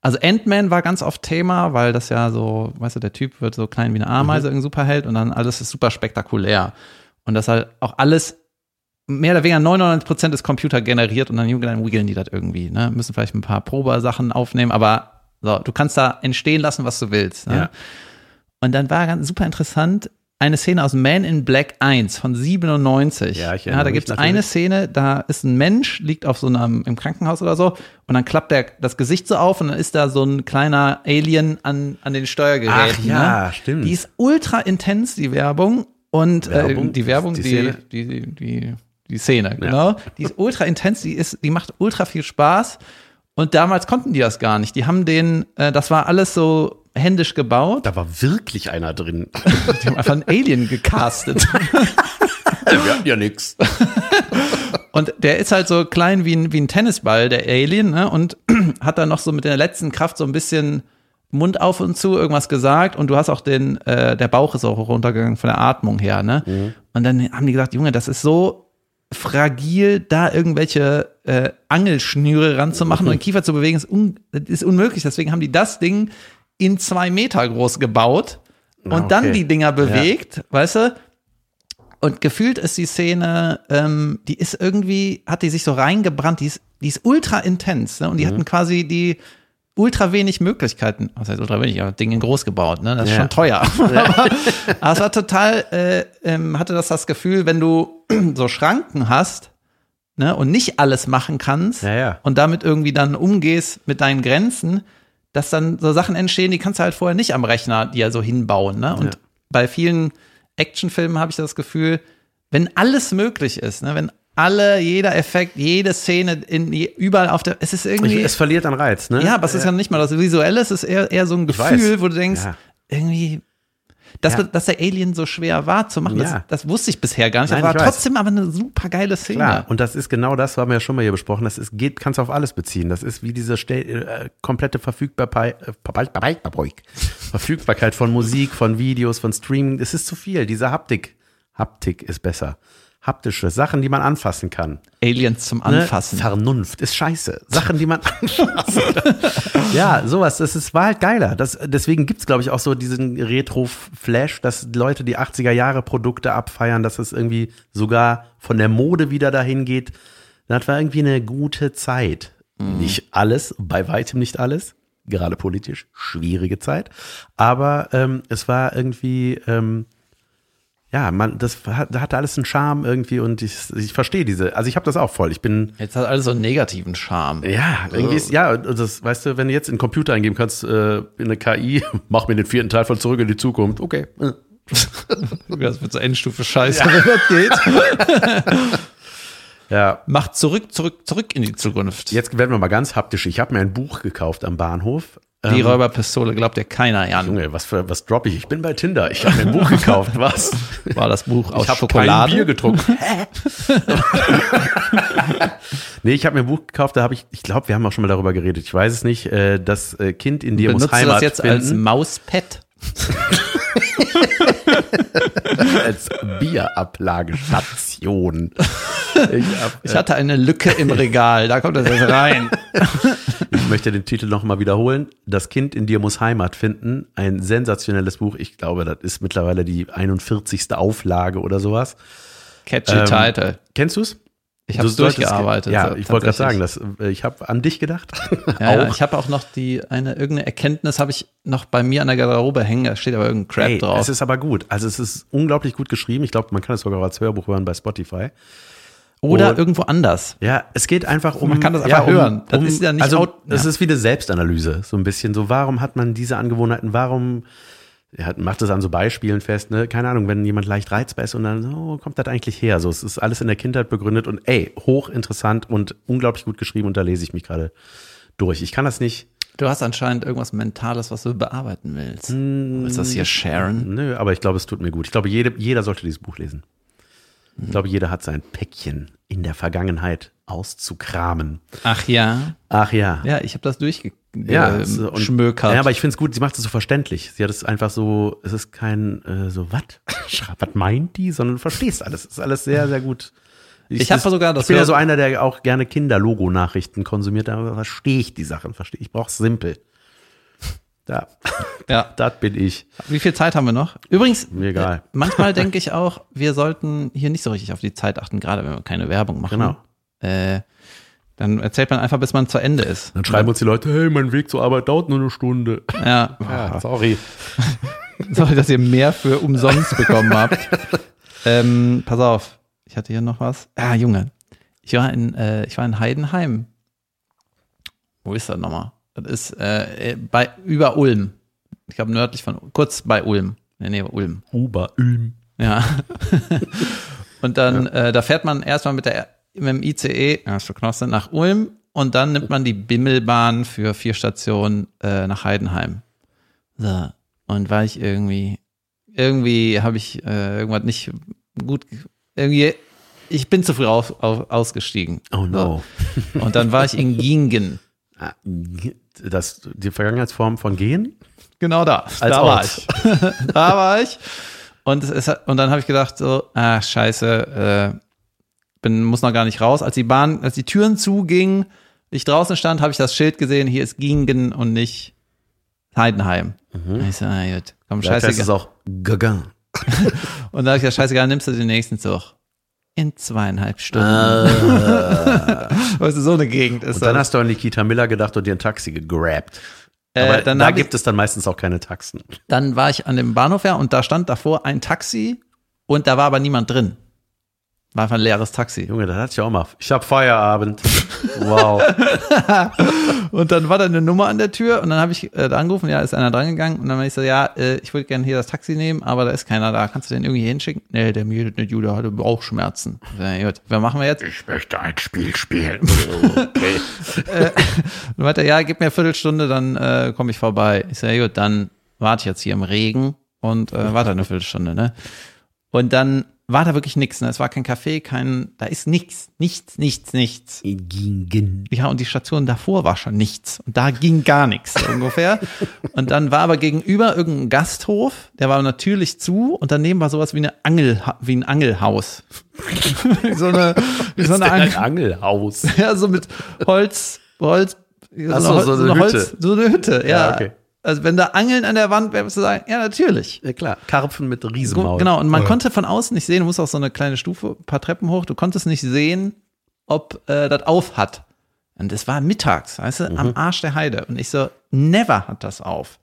A: also Ant-Man war ganz oft Thema, weil das ja so, weißt du, der Typ wird so klein wie eine Ameise, irgendein Superheld und dann alles ist super spektakulär. Und das halt auch alles mehr oder weniger 99 Prozent ist Computer generiert und dann, dann wiggeln die das irgendwie, ne? Müssen vielleicht ein paar Probesachen aufnehmen, aber so, du kannst da entstehen lassen, was du willst. Ne?
B: Ja.
A: Und dann war ganz super interessant, eine Szene aus Man in Black 1 von 97.
B: Ja, ich
A: ja, da gibt es eine Szene, da ist ein Mensch, liegt auf so einem, im Krankenhaus oder so, und dann klappt der das Gesicht so auf und dann ist da so ein kleiner Alien an, an den Steuergeräten.
B: Ach ja,
A: ne?
B: stimmt.
A: Die ist ultra intens, die Werbung. Und
B: Werbung?
A: Äh, die Werbung,
B: Die
A: die,
B: Szene?
A: die, die, die, die Szene, genau. Die ist ultra intens, die ist, die macht ultra viel Spaß. Und damals konnten die das gar nicht. Die haben den, äh, das war alles so händisch gebaut.
B: Da war wirklich einer drin.
A: Die haben einfach einen Alien gecastet.
B: Wir hatten ja nix.
A: Und der ist halt so klein wie ein, wie ein Tennisball, der Alien, ne? Und hat dann noch so mit der letzten Kraft so ein bisschen Mund auf und zu irgendwas gesagt. Und du hast auch den, äh, der Bauch ist auch runtergegangen von der Atmung her, ne? Und dann haben die gesagt, Junge, das ist so fragil, da irgendwelche äh, Angelschnüre ranzumachen und den Kiefer zu bewegen, ist, un ist unmöglich. Deswegen haben die das Ding in zwei Meter groß gebaut und
B: Ah,
A: dann
B: okay.
A: die Dinger bewegt, weißt du? Und gefühlt ist die Szene, ähm, die ist irgendwie, hat die sich so reingebrannt, die ist, die ist ultra intens, ne? Und die
B: Mhm.
A: hatten quasi die ultra wenig Möglichkeiten, was heißt ultra wenig, aber Ding in groß gebaut, ne? Das ist
B: Ja.
A: schon teuer. aber, aber es war total, äh, ähm, hatte das das Gefühl, wenn du so Schranken hast, ne, und nicht alles machen kannst
B: Ja, ja.
A: und damit irgendwie dann umgehst mit deinen Grenzen, dass dann so Sachen entstehen, die kannst du halt vorher nicht am Rechner dir so hinbauen, ne? Und
B: Ja.
A: bei vielen Actionfilmen habe ich das Gefühl, wenn alles möglich ist, ne, wenn alle, jeder Effekt, jede Szene in überall auf der, es ist
B: Ich,
A: irgendwie,
B: es verliert an Reiz, ne?
A: ja, aber es ist ja nicht mal das Visuelle, es ist eher, eher so ein Gefühl, wo du denkst,
B: Ja.
A: irgendwie, dass,
B: Ja.
A: dass der Alien so schwer war zu machen,
B: Ja.
A: das, das wusste ich bisher gar nicht.
B: Nein,
A: das war trotzdem aber eine super geile Szene.
B: Klar, und das ist genau das, haben wir ja schon mal hier besprochen. Das ist, geht, kannst du auf alles beziehen. Das ist wie diese äh, komplette Verfügbarkeit, äh, Verfügbarkeit von Musik, von Videos, von Streaming. Es ist zu viel. Diese Haptik. Haptik ist besser. Haptische Sachen, die man anfassen kann.
A: Aliens zum
B: Ne?
A: Anfassen.
B: Vernunft ist scheiße. Sachen, die man anfassen kann. ja, sowas. Das ist, war halt geiler. Das, deswegen gibt's glaube ich, auch so diesen Retro-Flash, dass Leute die 80er-Jahre-Produkte abfeiern, dass es irgendwie sogar von der Mode wieder dahin geht. Das war irgendwie eine gute Zeit. Nicht alles, bei weitem nicht alles. Gerade politisch schwierige Zeit. Aber ähm, es war irgendwie, ähm, ja, man, das hat, hatte alles einen Charme irgendwie und ich, ich verstehe diese, also ich habe das auch voll. Ich bin,
A: Jetzt hat alles so einen negativen Charme.
B: ja, irgendwie ist, ja, das, weißt du, wenn du jetzt in den Computer eingeben kannst, äh, in eine KI, mach mir den vierten Teil von Zurück in die Zukunft, okay.
A: Das wird so Endstufe scheiße, wenn das geht.
B: Ja,
A: Macht zurück, zurück, zurück in die Zukunft.
B: jetzt werden wir mal ganz haptisch. Ich habe mir ein Buch gekauft am Bahnhof.
A: Die
B: Ähm,
A: Räuberpistole glaubt ja keiner an.
B: Junge, was für, was droppe ich? Ich bin bei Tinder. Ich habe mir ein Buch gekauft. Was?
A: War das Buch aus
B: ich habe kein
A: Schokolade?
B: Bier getrunken. Nee, ich habe mir ein Buch gekauft, da habe ich, ich glaube, wir haben auch schon mal darüber geredet. Ich weiß es nicht. Äh, das äh, Kind in dir
A: Benutzt
B: muss
A: du
B: Heimat
A: das jetzt
B: finden.
A: als Mauspad?
B: Als Bierablagestation. ich, hab,
A: Ich hatte eine Lücke im Regal, da kommt das jetzt rein.
B: ich möchte den Titel nochmal wiederholen. Das Kind in dir muss Heimat finden. Ein sensationelles Buch. Ich glaube, das ist mittlerweile die 41. Auflage oder sowas.
A: Catchy
B: Ähm,
A: Title.
B: Kennst du es?
A: Ich habe
B: Du
A: durchgearbeitet.
B: Ja,
A: so,
B: ich wollte gerade sagen,
A: tatsächlich.
B: das, äh, ich habe an dich gedacht.
A: Ja, ja, ich habe auch noch die eine irgendeine Erkenntnis habe ich noch bei mir an der Garderobe hängen. Da steht aber irgendein Crap
B: Ey,
A: drauf.
B: Es ist aber gut. Also es ist unglaublich gut geschrieben. Ich glaube, man kann es sogar als Hörbuch hören bei Spotify.
A: Oder
B: und-
A: irgendwo anders.
B: Ja, es geht einfach um.
A: Man kann das
B: ja,
A: einfach hören. Das ist ja nicht
B: Also,
A: out-
B: es
A: ja.
B: ist wie eine Selbstanalyse, so ein bisschen. So, warum hat man diese Angewohnheiten? Warum ja, macht es an so Beispielen fest, ne? Keine Ahnung, wenn jemand leicht reizbar ist und dann, so, wo kommt das eigentlich her? So, es ist alles in der Kindheit begründet und ey, hochinteressant und unglaublich gut geschrieben und da lese ich mich gerade durch. Ich kann das nicht,
A: Du hast anscheinend irgendwas Mentales, was du bearbeiten willst.
B: Hm.
A: ist das hier Sharon?
B: nö, aber ich glaube, es tut mir gut. Ich glaube, jede, jeder sollte dieses Buch lesen. Ich glaube, jeder hat sein Päckchen in der Vergangenheit auszukramen.
A: Ach ja.
B: Ach ja.
A: Ja, ich habe das durchgeschmökert.
B: Ja, so, und-
A: schmökert.
B: ja, aber ich finde es gut, sie macht es so verständlich. Sie hat es einfach so, es ist kein äh, so, was? Was meint die? Sondern du verstehst alles. Es ist alles sehr, sehr gut.
A: Ich hab
B: das-
A: sogar das
B: Ich bin ja so einer, der auch gerne Kinder-Logo-Nachrichten konsumiert, aber verstehe ich die Sachen, verstehe ich. brauche simpel. Da,
A: ja.
B: das bin ich.
A: Wie viel Zeit haben wir noch? Übrigens,
B: Mir egal.
A: äh, manchmal denke ich auch, wir sollten hier nicht so richtig auf die Zeit achten, gerade wenn wir keine Werbung machen.
B: Genau.
A: Äh, dann erzählt man einfach, bis man zu Ende ist.
B: Dann schreiben uns die Leute, hey, mein Weg zur Arbeit dauert nur eine Stunde.
A: Ja,
B: Ja, sorry.
A: sorry, dass ihr mehr für umsonst bekommen habt. ähm, pass auf, ich hatte hier noch was. Ah, Junge, ich war in, äh, ich war in Heidenheim. Wo ist das nochmal? Das ist äh, bei über Ulm. Ich glaube nördlich von, kurz bei Ulm. Nee, nee, Ulm.
B: Oberülm.
A: Ja. und dann, äh, da fährt man erstmal mit der mit dem ICE, ist Knosse, nach Ulm und dann nimmt man die Bimmelbahn für vier Stationen äh, nach Heidenheim. So. Und war ich irgendwie, irgendwie habe ich äh, irgendwas nicht gut, irgendwie, ich bin zu früh aus, aus, ausgestiegen.
B: Oh no.
A: So. Und dann war ich in Gingen.
B: Ah, Das, die Vergangenheitsform von gehen?
A: Genau da.
B: Als
A: da war
B: Ort.
A: ich. da war ich. Und, es und dann habe ich gedacht so, ah, scheiße, äh, bin, muss noch gar nicht raus. Als die Bahn, als die Türen zugingen, ich draußen stand, habe ich das Schild gesehen, hier ist Gingen und nicht Heidenheim. Ich so, ah, gut, komm,
B: es
A: scheißegal.
B: auch Gagin.
A: Und da habe ich gesagt, scheißegal, nimmst du den nächsten Zug. In zweieinhalb Stunden. weißt du, so eine Gegend ist
B: Und dann
A: das.
B: hast du an Nikita Miller gedacht und dir ein Taxi gegrabt.
A: Äh,
B: Aber
A: dann
B: da
A: hab ich-
B: gibt es dann meistens auch keine Taxen.
A: Dann war ich an dem Bahnhof ja und da stand davor ein Taxi und da war aber niemand drin. War einfach ein leeres Taxi.
B: Junge, das hatte ich auch mal. Ich hab Feierabend. Wow.
A: Und dann war da eine Nummer an der Tür und dann habe ich äh, da angerufen, ja, ist einer drangegangen und dann habe ich so, ja, äh, ich würde gerne hier das Taxi nehmen, aber da ist keiner da. Kannst du den irgendwie hinschicken? Nee, der mir nicht Jude hatte Bauchschmerzen. Ja, gut, was machen wir jetzt?
B: Ich möchte ein Spiel spielen. Okay.
A: Und weiter, ja, gib mir eine Viertelstunde, dann äh, komme ich vorbei. Ich sage, ja, gut, dann warte ich jetzt hier im Regen und äh, warte eine Viertelstunde, ne? Und dann war da wirklich nichts, ne? Es war kein Café, kein, da ist nichts, nichts, nichts, nichts.
B: Gingen.
A: Ja, und die Station davor war schon nichts. Und da ging gar nichts so ungefähr. Und dann war aber gegenüber irgendein Gasthof, der war natürlich zu und daneben war sowas wie eine Angel, wie ein Angelhaus. wie so eine, wie so eine
B: denn ein
A: Angel.
B: Angelhaus.
A: Ja, so mit Holz, Holz, so,
B: Ach so, so eine Hütte.
A: so eine Hütte, ja.
B: Ja, okay.
A: Also wenn da Angeln an der Wand wäre, würdest du sagen, ja, natürlich.
B: Ja klar, Karpfen mit Riesenmaul.
A: Genau, und man konnte von außen nicht sehen, du musst auch so eine kleine Stufe, ein paar Treppen hoch, du konntest nicht sehen, ob äh, das auf hat. Und es war mittags, weißt du, am Arsch der Heide. Und ich so, never hat das auf.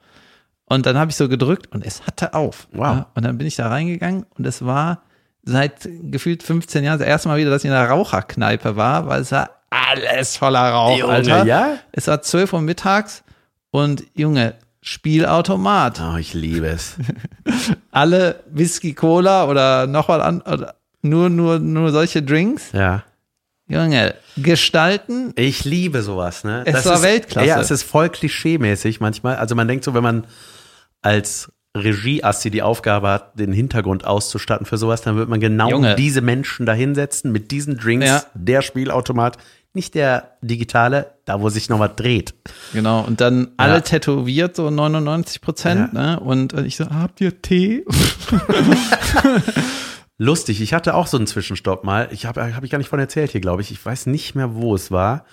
A: Und dann habe ich so gedrückt und es hatte auf.
B: Wow.
A: Ja, und dann bin ich da reingegangen und es war seit gefühlt 15 Jahren das erste Mal wieder, dass ich in einer Raucherkneipe war, weil es war alles voller Rauch,
B: Junge,
A: Alter.
B: ja?
A: Es war 12 Uhr mittags und Junge, Spielautomat.
B: Oh, ich liebe es.
A: Alle Whisky, Cola oder noch was an, oder nur, nur, nur solche Drinks.
B: Ja.
A: Junge, gestalten.
B: Ich liebe sowas, ne?
A: Es war
B: ist,
A: Weltklasse.
B: Ja, es ist voll klischeemäßig manchmal. Also man denkt so, wenn man als Regieassi die Aufgabe hat, den Hintergrund auszustatten für sowas, dann wird man genau
A: Junge.
B: diese Menschen da hinsetzen mit diesen Drinks,
A: Ja.
B: der Spielautomat, nicht der digitale, da wo sich noch was dreht.
A: Genau, und dann alle
B: Ja.
A: tätowiert, so 99 Prozent, ne? Und äh, ich so, habt ihr Tee?
B: Lustig, ich hatte auch so einen Zwischenstopp mal. Ich habe hab ich gar nicht von erzählt hier, glaube ich. Ich weiß nicht mehr, wo es war.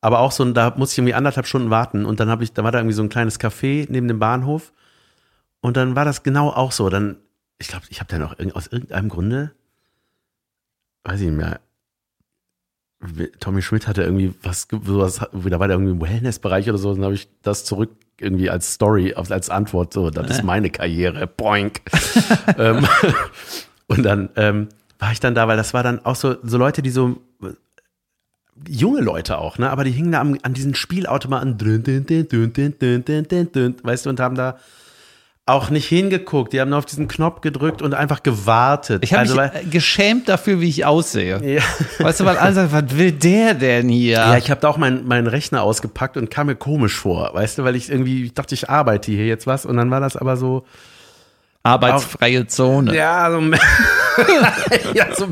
B: Aber auch so, da musste ich irgendwie anderthalb Stunden warten und dann habe ich, da war da irgendwie so ein kleines Café neben dem Bahnhof und dann war das genau auch so. Dann, ich glaube, ich habe dann auch aus irgendeinem Grunde, weiß ich nicht mehr, Tommy Schmidt hatte irgendwie was, sowas, da war der irgendwie im Wellness-Bereich oder so, dann habe ich das zurück irgendwie als Story, als Antwort, so, das ist meine Karriere, boink. Ähm, und dann ähm, war ich dann da, weil das war dann auch so, so Leute, die so junge Leute auch, ne? Aber die hingen da am, an diesen Spielautomaten, weißt du, und haben da auch nicht hingeguckt. Die haben nur auf diesen Knopf gedrückt und einfach gewartet.
A: Ich habe
B: also,
A: mich
B: weil,
A: äh, geschämt dafür, wie ich aussehe.
B: ja.
A: Weißt du, weil alle sagen, was will der denn hier?
B: Ja, ich habe da auch meinen meinen Rechner ausgepackt und kam mir komisch vor, weißt du, weil ich irgendwie ich dachte, ich arbeite hier jetzt was und dann war das aber so,
A: Arbeitsfreie Zone.
B: ja, so, ja, so.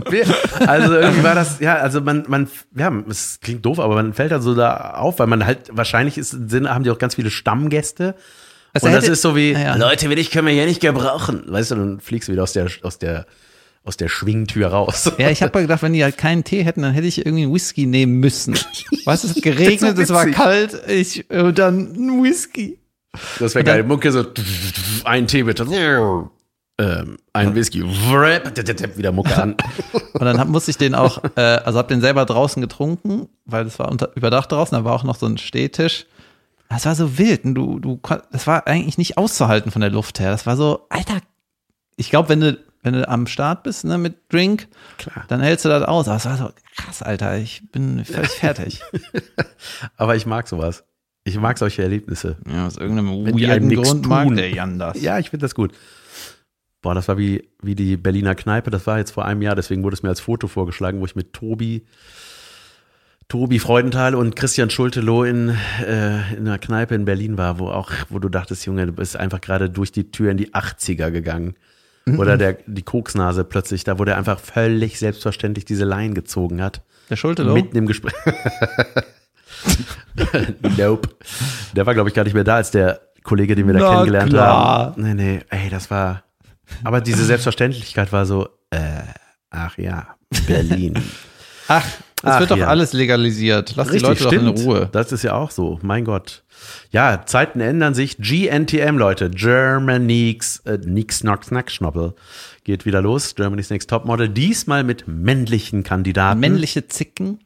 B: Also irgendwie war das, ja, also man, man, ja, es klingt doof, aber man fällt da so da auf, weil man halt, wahrscheinlich ist, haben die auch ganz viele Stammgäste.
A: Also
B: und das
A: hätte-
B: ist so wie,
A: Ja.
B: Leute, will ich können wir hier nicht gebrauchen. Weißt du, dann fliegst du wieder aus der, aus der, aus der Schwingtür raus.
A: Ja, ich habe mal gedacht, wenn die halt keinen Tee hätten, dann hätte ich irgendwie einen Whisky nehmen müssen. Weißt du, es hat geregnet, es war kalt, ich, und dann ein Whisky.
B: Das wäre geil. Mucke so, ein Tee bitte. Ähm, ein Whisky. Wieder Mucke an.
A: Und dann hab, musste ich den auch, äh, also hab den selber draußen getrunken, weil das war unter, überdacht draußen, da war auch noch so ein Stehtisch. Das war so wild. Und du, du, das war eigentlich nicht auszuhalten von der Luft her. Das war so, Alter, ich glaube, wenn du, wenn du am Start bist, ne, mit Drink,
B: Klar.
A: dann hältst du das aus. Aber es war so, krass, Alter, ich bin völlig fertig.
B: Aber ich mag sowas. Ich mag solche Erlebnisse.
A: ja, aus irgendeinem
B: Wenn
A: weirden Grund mag
B: tun.
A: der Jan das.
B: Ja, ich finde das gut. Boah, das war wie, wie die Berliner Kneipe. Das war jetzt vor einem Jahr, deswegen wurde es mir als Foto vorgeschlagen, wo ich mit Tobi, Tobi Freudenthal und Christian Schulteloh in, äh, in einer Kneipe in Berlin war, wo auch, wo du dachtest, Junge, du bist einfach gerade durch die Tür in die 80er gegangen. Oder der, die Koksnase plötzlich, da wo der einfach völlig selbstverständlich diese Line gezogen hat.
A: Der Schulterloh?
B: Mitten im Gespräch. nope. Der war, glaube ich, gar nicht mehr da, als der Kollege, den wir da
A: Na
B: kennengelernt
A: klar.
B: haben. Nee, nee, ey, das war. Aber diese Selbstverständlichkeit war so, äh, ach ja, Berlin.
A: Ach, es
B: Ach,
A: wird doch
B: ja.
A: alles legalisiert. Lass die Leute doch in Ruhe.
B: Das ist ja auch so, mein Gott. Ja, Zeiten ändern sich. GNTM, Leute. Germany's, äh, Nix, Knock, Snack, Schnoppel. Geht wieder los. Germany's Next Topmodel. Diesmal mit männlichen Kandidaten.
A: Männliche Zicken?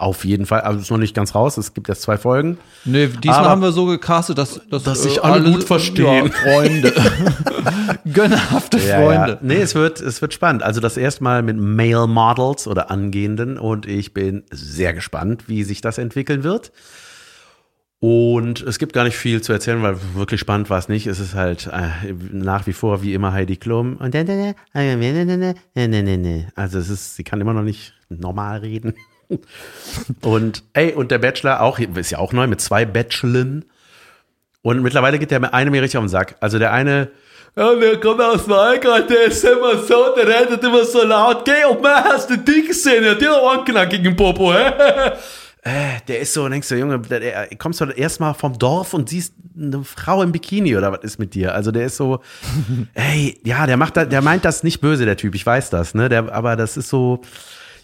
B: Ja, auf jeden Fall. Also ist noch nicht ganz raus. Es gibt jetzt zwei Folgen.
A: Nee, diesmal
B: Aber-
A: haben wir so gecastet, dass, dass,
B: Dass sich alle gut verstehen.
A: Ja, Freunde. Gönnerhafte Freunde.
B: Ja. Nee, es wird, es wird spannend. Also das erste Mal mit Male Models oder Angehenden und ich bin sehr gespannt, wie sich das entwickeln wird. Und es gibt gar nicht viel zu erzählen, weil wirklich spannend war es nicht. Es ist halt äh, nach wie vor wie immer Heidi Klum. Also es ist, sie kann immer noch nicht normal reden. Und ey, und der Bachelor auch, ist ja auch neu mit zwei Bachelorn. Und mittlerweile geht der eine mir richtig auf den Sack. Also der eine, ja, der kommt aus Walgrad, der ist immer so, der redet immer so laut. Geh, ob man hast du die gesehen? Der hat knackigen Popo, hä? Äh, der ist so, denkst du, Junge, der, der, kommst du erstmal vom Dorf und siehst eine Frau im Bikini oder was ist mit dir? Also der ist so, ey, ja, der macht da, der meint das nicht böse, der Typ, ich weiß das, ne? Der, aber das ist so,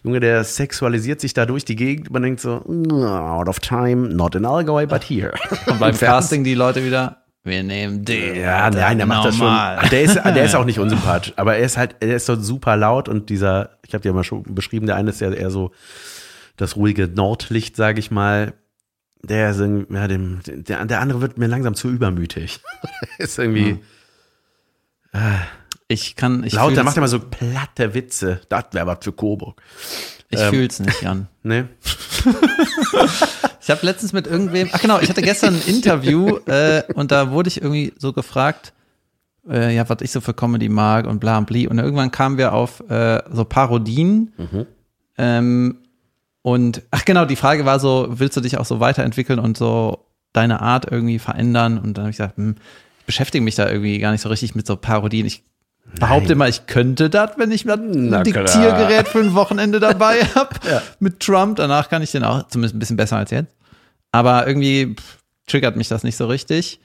B: Junge, der sexualisiert sich da durch die Gegend. Man denkt so, "Mm, out of time, not in Allgäu, but here.
A: Und beim Casting die Leute wieder, wir nehmen den.
B: Ja, nein, der macht das schon. Der ist, der ist auch nicht unsympathisch, aber er ist halt, er ist so super laut und dieser, ich habe dir mal schon beschrieben, der eine ist ja eher so das ruhige Nordlicht, sage ich mal. der ist irgendwie, ja, dem, der, der andere wird mir langsam zu übermütig. ist irgendwie
A: Ich kann, ich
B: laut, der
A: fühl's-
B: macht immer so platte Witze. Das wäre was für Coburg.
A: ich
B: ähm,
A: fühl's nicht, Jan.
B: Ne?
A: Ich habe letztens mit irgendwem, ach genau, ich hatte gestern ein Interview äh, und da wurde ich irgendwie so gefragt, äh, ja, was ich so für Comedy mag und bla und bli. Und irgendwann kamen wir auf äh, so Parodien. Ähm, und ach genau, die Frage war so, willst du dich auch so weiterentwickeln und so deine Art irgendwie verändern? Und dann habe ich gesagt, hm, ich beschäftige mich da irgendwie gar nicht so richtig mit so Parodien. Ich behaupte mal, ich könnte das, wenn ich mal
B: Na
A: ein
B: klar.
A: Diktiergerät für ein Wochenende dabei habe mit Trump. Danach kann ich den auch zumindest ein bisschen besser als jetzt. Aber irgendwie pff, triggert mich das nicht so richtig.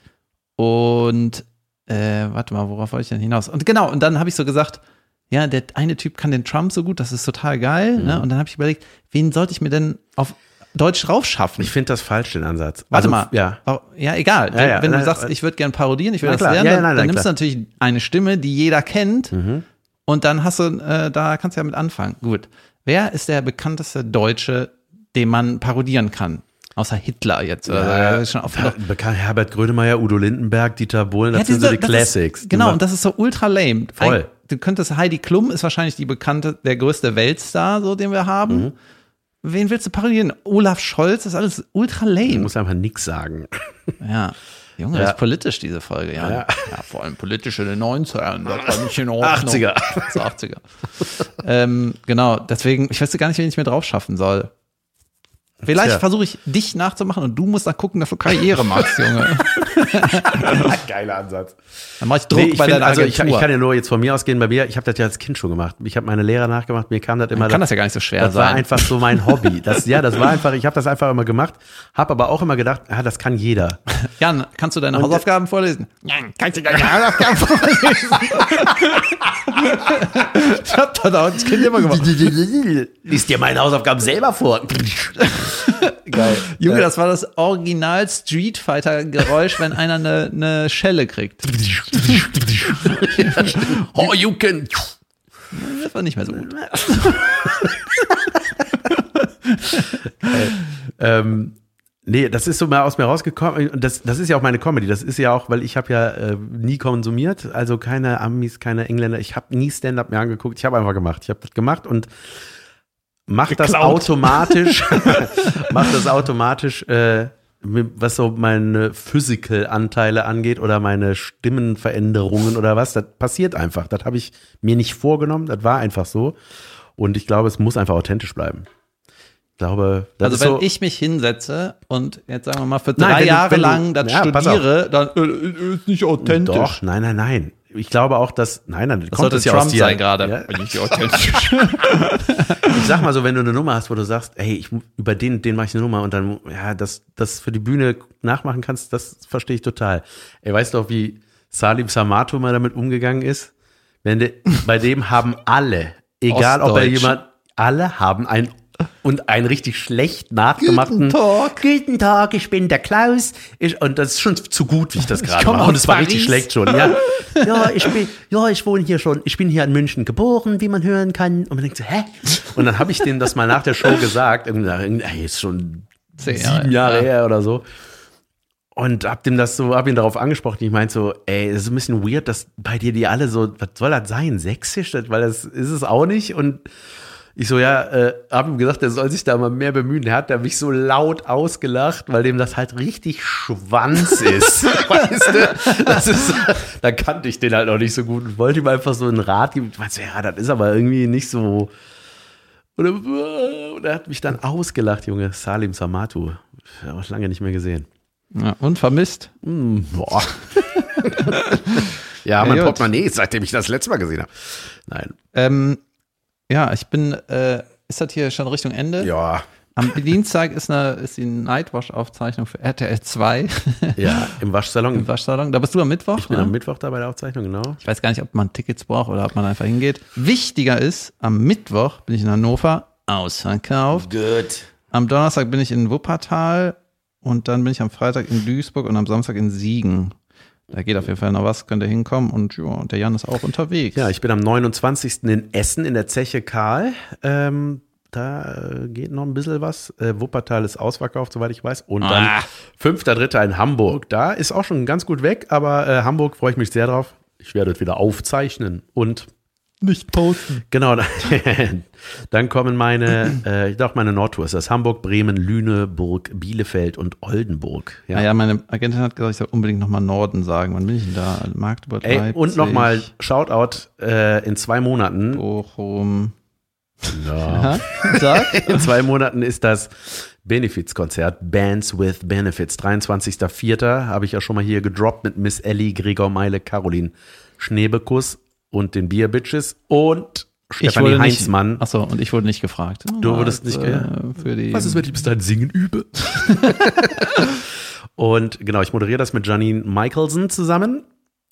A: Und äh, warte mal, worauf wollte ich denn hinaus? Und genau, und dann habe ich so gesagt, ja, der eine Typ kann den Trump so gut, das ist total geil. Ne?
B: Mhm.
A: Und dann habe ich überlegt, wen sollte ich mir denn auf Deutsch raufschaffen?
B: Ich finde das falsch, den Ansatz.
A: Warte
B: Also,
A: mal.
B: Ja.
A: Oh, Ja, egal.
B: Ja,
A: wenn
B: ja,
A: wenn du sagst,
B: äh,
A: ich würde gern parodieren, ich will
B: Na
A: das
B: klar.
A: lernen,
B: Ja, ja,
A: dann,
B: nein,
A: dann nimmst du
B: klar.
A: natürlich eine Stimme, die jeder kennt.
B: Mhm.
A: Und dann hast du, äh, da kannst du ja mit anfangen. Gut. Wer ist der bekannteste Deutsche, den man parodieren kann? Außer Hitler jetzt. Ist schon
B: Ja, bekannt, Herbert Grönemeyer, Udo Lindenberg, Dieter Bohlen, das
A: Ja,
B: sind so
A: diese-
B: die Classics.
A: Ist, genau, und das ist so ultra lame.
B: Voll.
A: Ein- Du könntest, Heidi Klum ist wahrscheinlich die bekannte, der größte Weltstar, so den wir haben.
B: Mhm.
A: Wen willst du parodieren? Olaf Scholz, das ist alles ultra
B: Du
A: lame.
B: musst einfach nichts sagen.
A: Ja. Junge,
B: Ja.
A: das ist politisch, diese Folge, ja.
B: Ja.
A: Ja, vor allem politisch in den 90ern, das war nicht in Ordnung.
B: 80er.
A: Das war 80er. ähm, genau, deswegen, ich weiß gar nicht, wen ich mir drauf schaffen soll. Vielleicht
B: Tja.
A: versuche ich dich nachzumachen und du musst dann gucken, dass du Karriere machst, Junge.
B: Geiler Ansatz.
A: Dann mach ich Druck
B: Nee, ich
A: bei
B: find,
A: deiner
B: also
A: Agentur.
B: ich, ich kann ja nur jetzt von mir ausgehen, bei mir, ich habe das ja als Kind schon gemacht. Ich habe meine Lehrer nachgemacht, mir kam das immer.
A: kann das ja gar nicht so schwer
B: das war
A: sein.
B: einfach so mein Hobby. Das, ja, das war einfach, ich habe das einfach immer gemacht, habe aber auch immer gedacht, ja, das kann jeder.
A: Jan, kannst du deine Hausaufgaben vorlesen? Jan, kannst du deine Hausaufgaben vorlesen? ich hab das auch als Kind immer gemacht.
B: Lies dir meine Hausaufgaben selber vor. Geil.
A: Junge, das war das Original Street Fighter Geräusch, wenn einer eine, eine Schelle kriegt.
B: Oh, you can.
A: Das war nicht mehr so gut.
B: Ähm, nee, das ist so mal aus mir rausgekommen. Und das, das ist ja auch meine Comedy. Das ist ja auch, weil ich habe ja äh, nie konsumiert. Also keine Amis, keine Engländer. Ich habe nie Stand-up mir angeguckt. Ich habe einfach gemacht. Ich habe das gemacht und mach das automatisch. mach das automatisch, äh, was so meine Physical-Anteile angeht oder meine Stimmenveränderungen oder was. Das passiert einfach. Das habe ich mir nicht vorgenommen. Das war einfach so. Und ich glaube, es muss einfach authentisch bleiben. Ich glaube, das
A: Also
B: ist
A: wenn
B: so,
A: ich mich hinsetze und jetzt sagen wir mal für
B: Nein,
A: drei
B: du-
A: Jahre
B: du-
A: lang das
B: Ja,
A: studiere, dann äh, ist nicht authentisch.
B: Doch, nein, nein, nein. Ich glaube auch, dass, nein, nein,
A: Das sollte
B: es ja
A: Trump
B: aus dir.
A: sein gerade.
B: Ja,
A: Bin ich authentisch.
B: ich sag mal so, wenn du eine Nummer hast, wo du sagst, hey, ich, über den, den mache ich eine Nummer und dann, ja, das, das für die Bühne nachmachen kannst, das verstehe ich total. Ey, weißt du auch, wie Salim Samato mal damit umgegangen ist? Wenn de, bei dem haben alle, egal ob er jemand, alle haben ein und einen richtig schlecht nachgemachten
A: Guten Tag.
B: Guten Tag, ich bin der Klaus. Ich, und das ist schon zu gut, wie ich das gerade mache. Und es war richtig schlecht schon. Ja. ja, ich bin, ja, ich wohne hier schon. Ich bin hier in München geboren, wie man hören kann. Und man denkt so, hä? Und dann habe ich denen das mal nach der Show gesagt. Irgendwie, irgendwie, ey, ist schon
A: Zehn
B: sieben
A: Jahre,
B: Jahre
A: ja.
B: her oder so. Und hab dem das so, hab ihn darauf angesprochen. Ich meinte so, ey, es ist ein bisschen weird, dass bei dir die alle so, was soll das sein? Sächsisch? Das- Weil das ist es auch nicht. Und ich so, ja, äh, hab ihm gesagt, der soll sich da mal mehr bemühen. Der hat da mich so laut ausgelacht, weil dem das halt richtig Schwanz ist. weißt du? Das ist, da kannte ich den halt noch nicht so gut und wollte ihm einfach so einen Rat geben. Ich meinte ja, das ist aber irgendwie nicht so. Und er, und er hat mich dann ausgelacht, Junge. Salim Samatu. Auch lange nicht mehr gesehen.
A: Ja, und vermisst.
B: Hm, boah. ja, mein
A: gut.
B: Portemonnaie, seitdem ich das letzte Mal gesehen habe. Nein.
A: Ähm, ja, ich bin, äh, ist das hier schon Richtung Ende?
B: Ja.
A: Am Dienstag ist, eine, ist die Nightwash-Aufzeichnung für RTL 2
B: Ja, im Waschsalon.
A: im Waschsalon. Da bist du am Mittwoch.
B: Ich bin
A: ne?
B: am Mittwoch da bei der Aufzeichnung, genau.
A: Ich weiß gar nicht, ob man Tickets braucht oder ob man einfach hingeht. Wichtiger ist, am Mittwoch bin ich in Hannover, ausverkauft.
B: Gut.
A: Am Donnerstag bin ich in Wuppertal und dann bin ich am Freitag in Duisburg und am Samstag in Siegen. Da geht auf jeden Fall noch was, könnt ihr hinkommen und ja, der Jan ist auch unterwegs.
B: Ja, ich bin am 29. in Essen in der Zeche Karl. Ähm, Da äh, geht noch ein bisschen was. Äh, Wuppertal ist ausverkauft, soweit ich weiß. Und dann
A: Ah.
B: 5.3. in Hamburg. Da ist auch schon ganz gut weg, aber äh, Hamburg freue ich mich sehr drauf. Ich werde es wieder aufzeichnen und
A: Nicht posten.
B: Genau, dann kommen meine, äh, doch meine Nordtours. Das ist Hamburg, Bremen, Lüneburg, Bielefeld und Oldenburg. Ja.
A: Ja, ja, meine Agentin hat gesagt, ich soll unbedingt nochmal Norden sagen. Wann bin ich denn da? Magdeburg,
B: Ey,
A: Leipzig,
B: und nochmal Shoutout äh, in zwei Monaten.
A: Bochum.
B: Ja.
A: Sag.
B: In zwei Monaten ist das Benefizkonzert Bands with Benefits. 23.04. habe ich ja schon mal hier gedroppt mit Miss Ellie, Gregor Meile, Caroline Schneebekuss und den Beer Bitches und Stefanie Heinzmann.
A: Nicht, achso, und ich wurde nicht gefragt.
B: Du wurdest nicht,
A: äh, für die.
B: Was ist, wenn ich bis dahin singen übe? und genau, ich moderiere das mit Janine Michelson zusammen.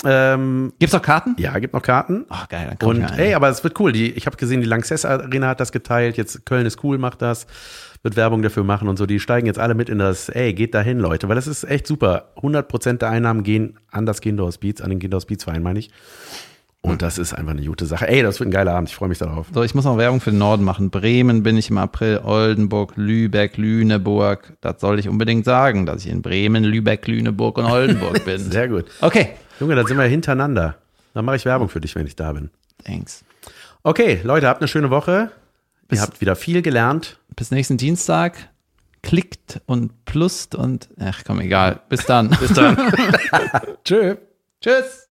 B: Ähm,
A: Gibt's noch Karten?
B: ja, gibt noch Karten.
A: Ach, geil, dann komm
B: Und ey, aber es wird cool. Die, ich habe gesehen, die Lanxess Arena hat das geteilt. Jetzt Köln ist cool, macht das. Wird Werbung dafür machen und so. Die steigen jetzt alle mit in das, ey, geht dahin, Leute. Weil das ist echt super. 100% der Einnahmen gehen an das Kindhaus Beats, an den Kindhaus Beats Verein, meine ich. Und das ist einfach eine gute Sache. Ey, das wird ein geiler Abend. Ich freue mich darauf.
A: So, ich muss noch Werbung für den Norden machen. Bremen bin ich im April, Oldenburg, Lübeck, Lüneburg. Das soll ich unbedingt sagen, dass ich in Bremen, Lübeck, Lüneburg und Oldenburg bin.
B: Sehr gut.
A: Okay.
B: Junge, dann sind wir hintereinander. Dann mache ich Werbung für dich, wenn ich da bin.
A: Thanks.
B: Okay, Leute, habt eine schöne Woche.
A: Bis-
B: Ihr habt wieder viel gelernt.
A: Bis nächsten Dienstag. Klickt und plust und, ach komm, egal. Bis dann.
B: Bis dann. Tschö.
A: Tschüss.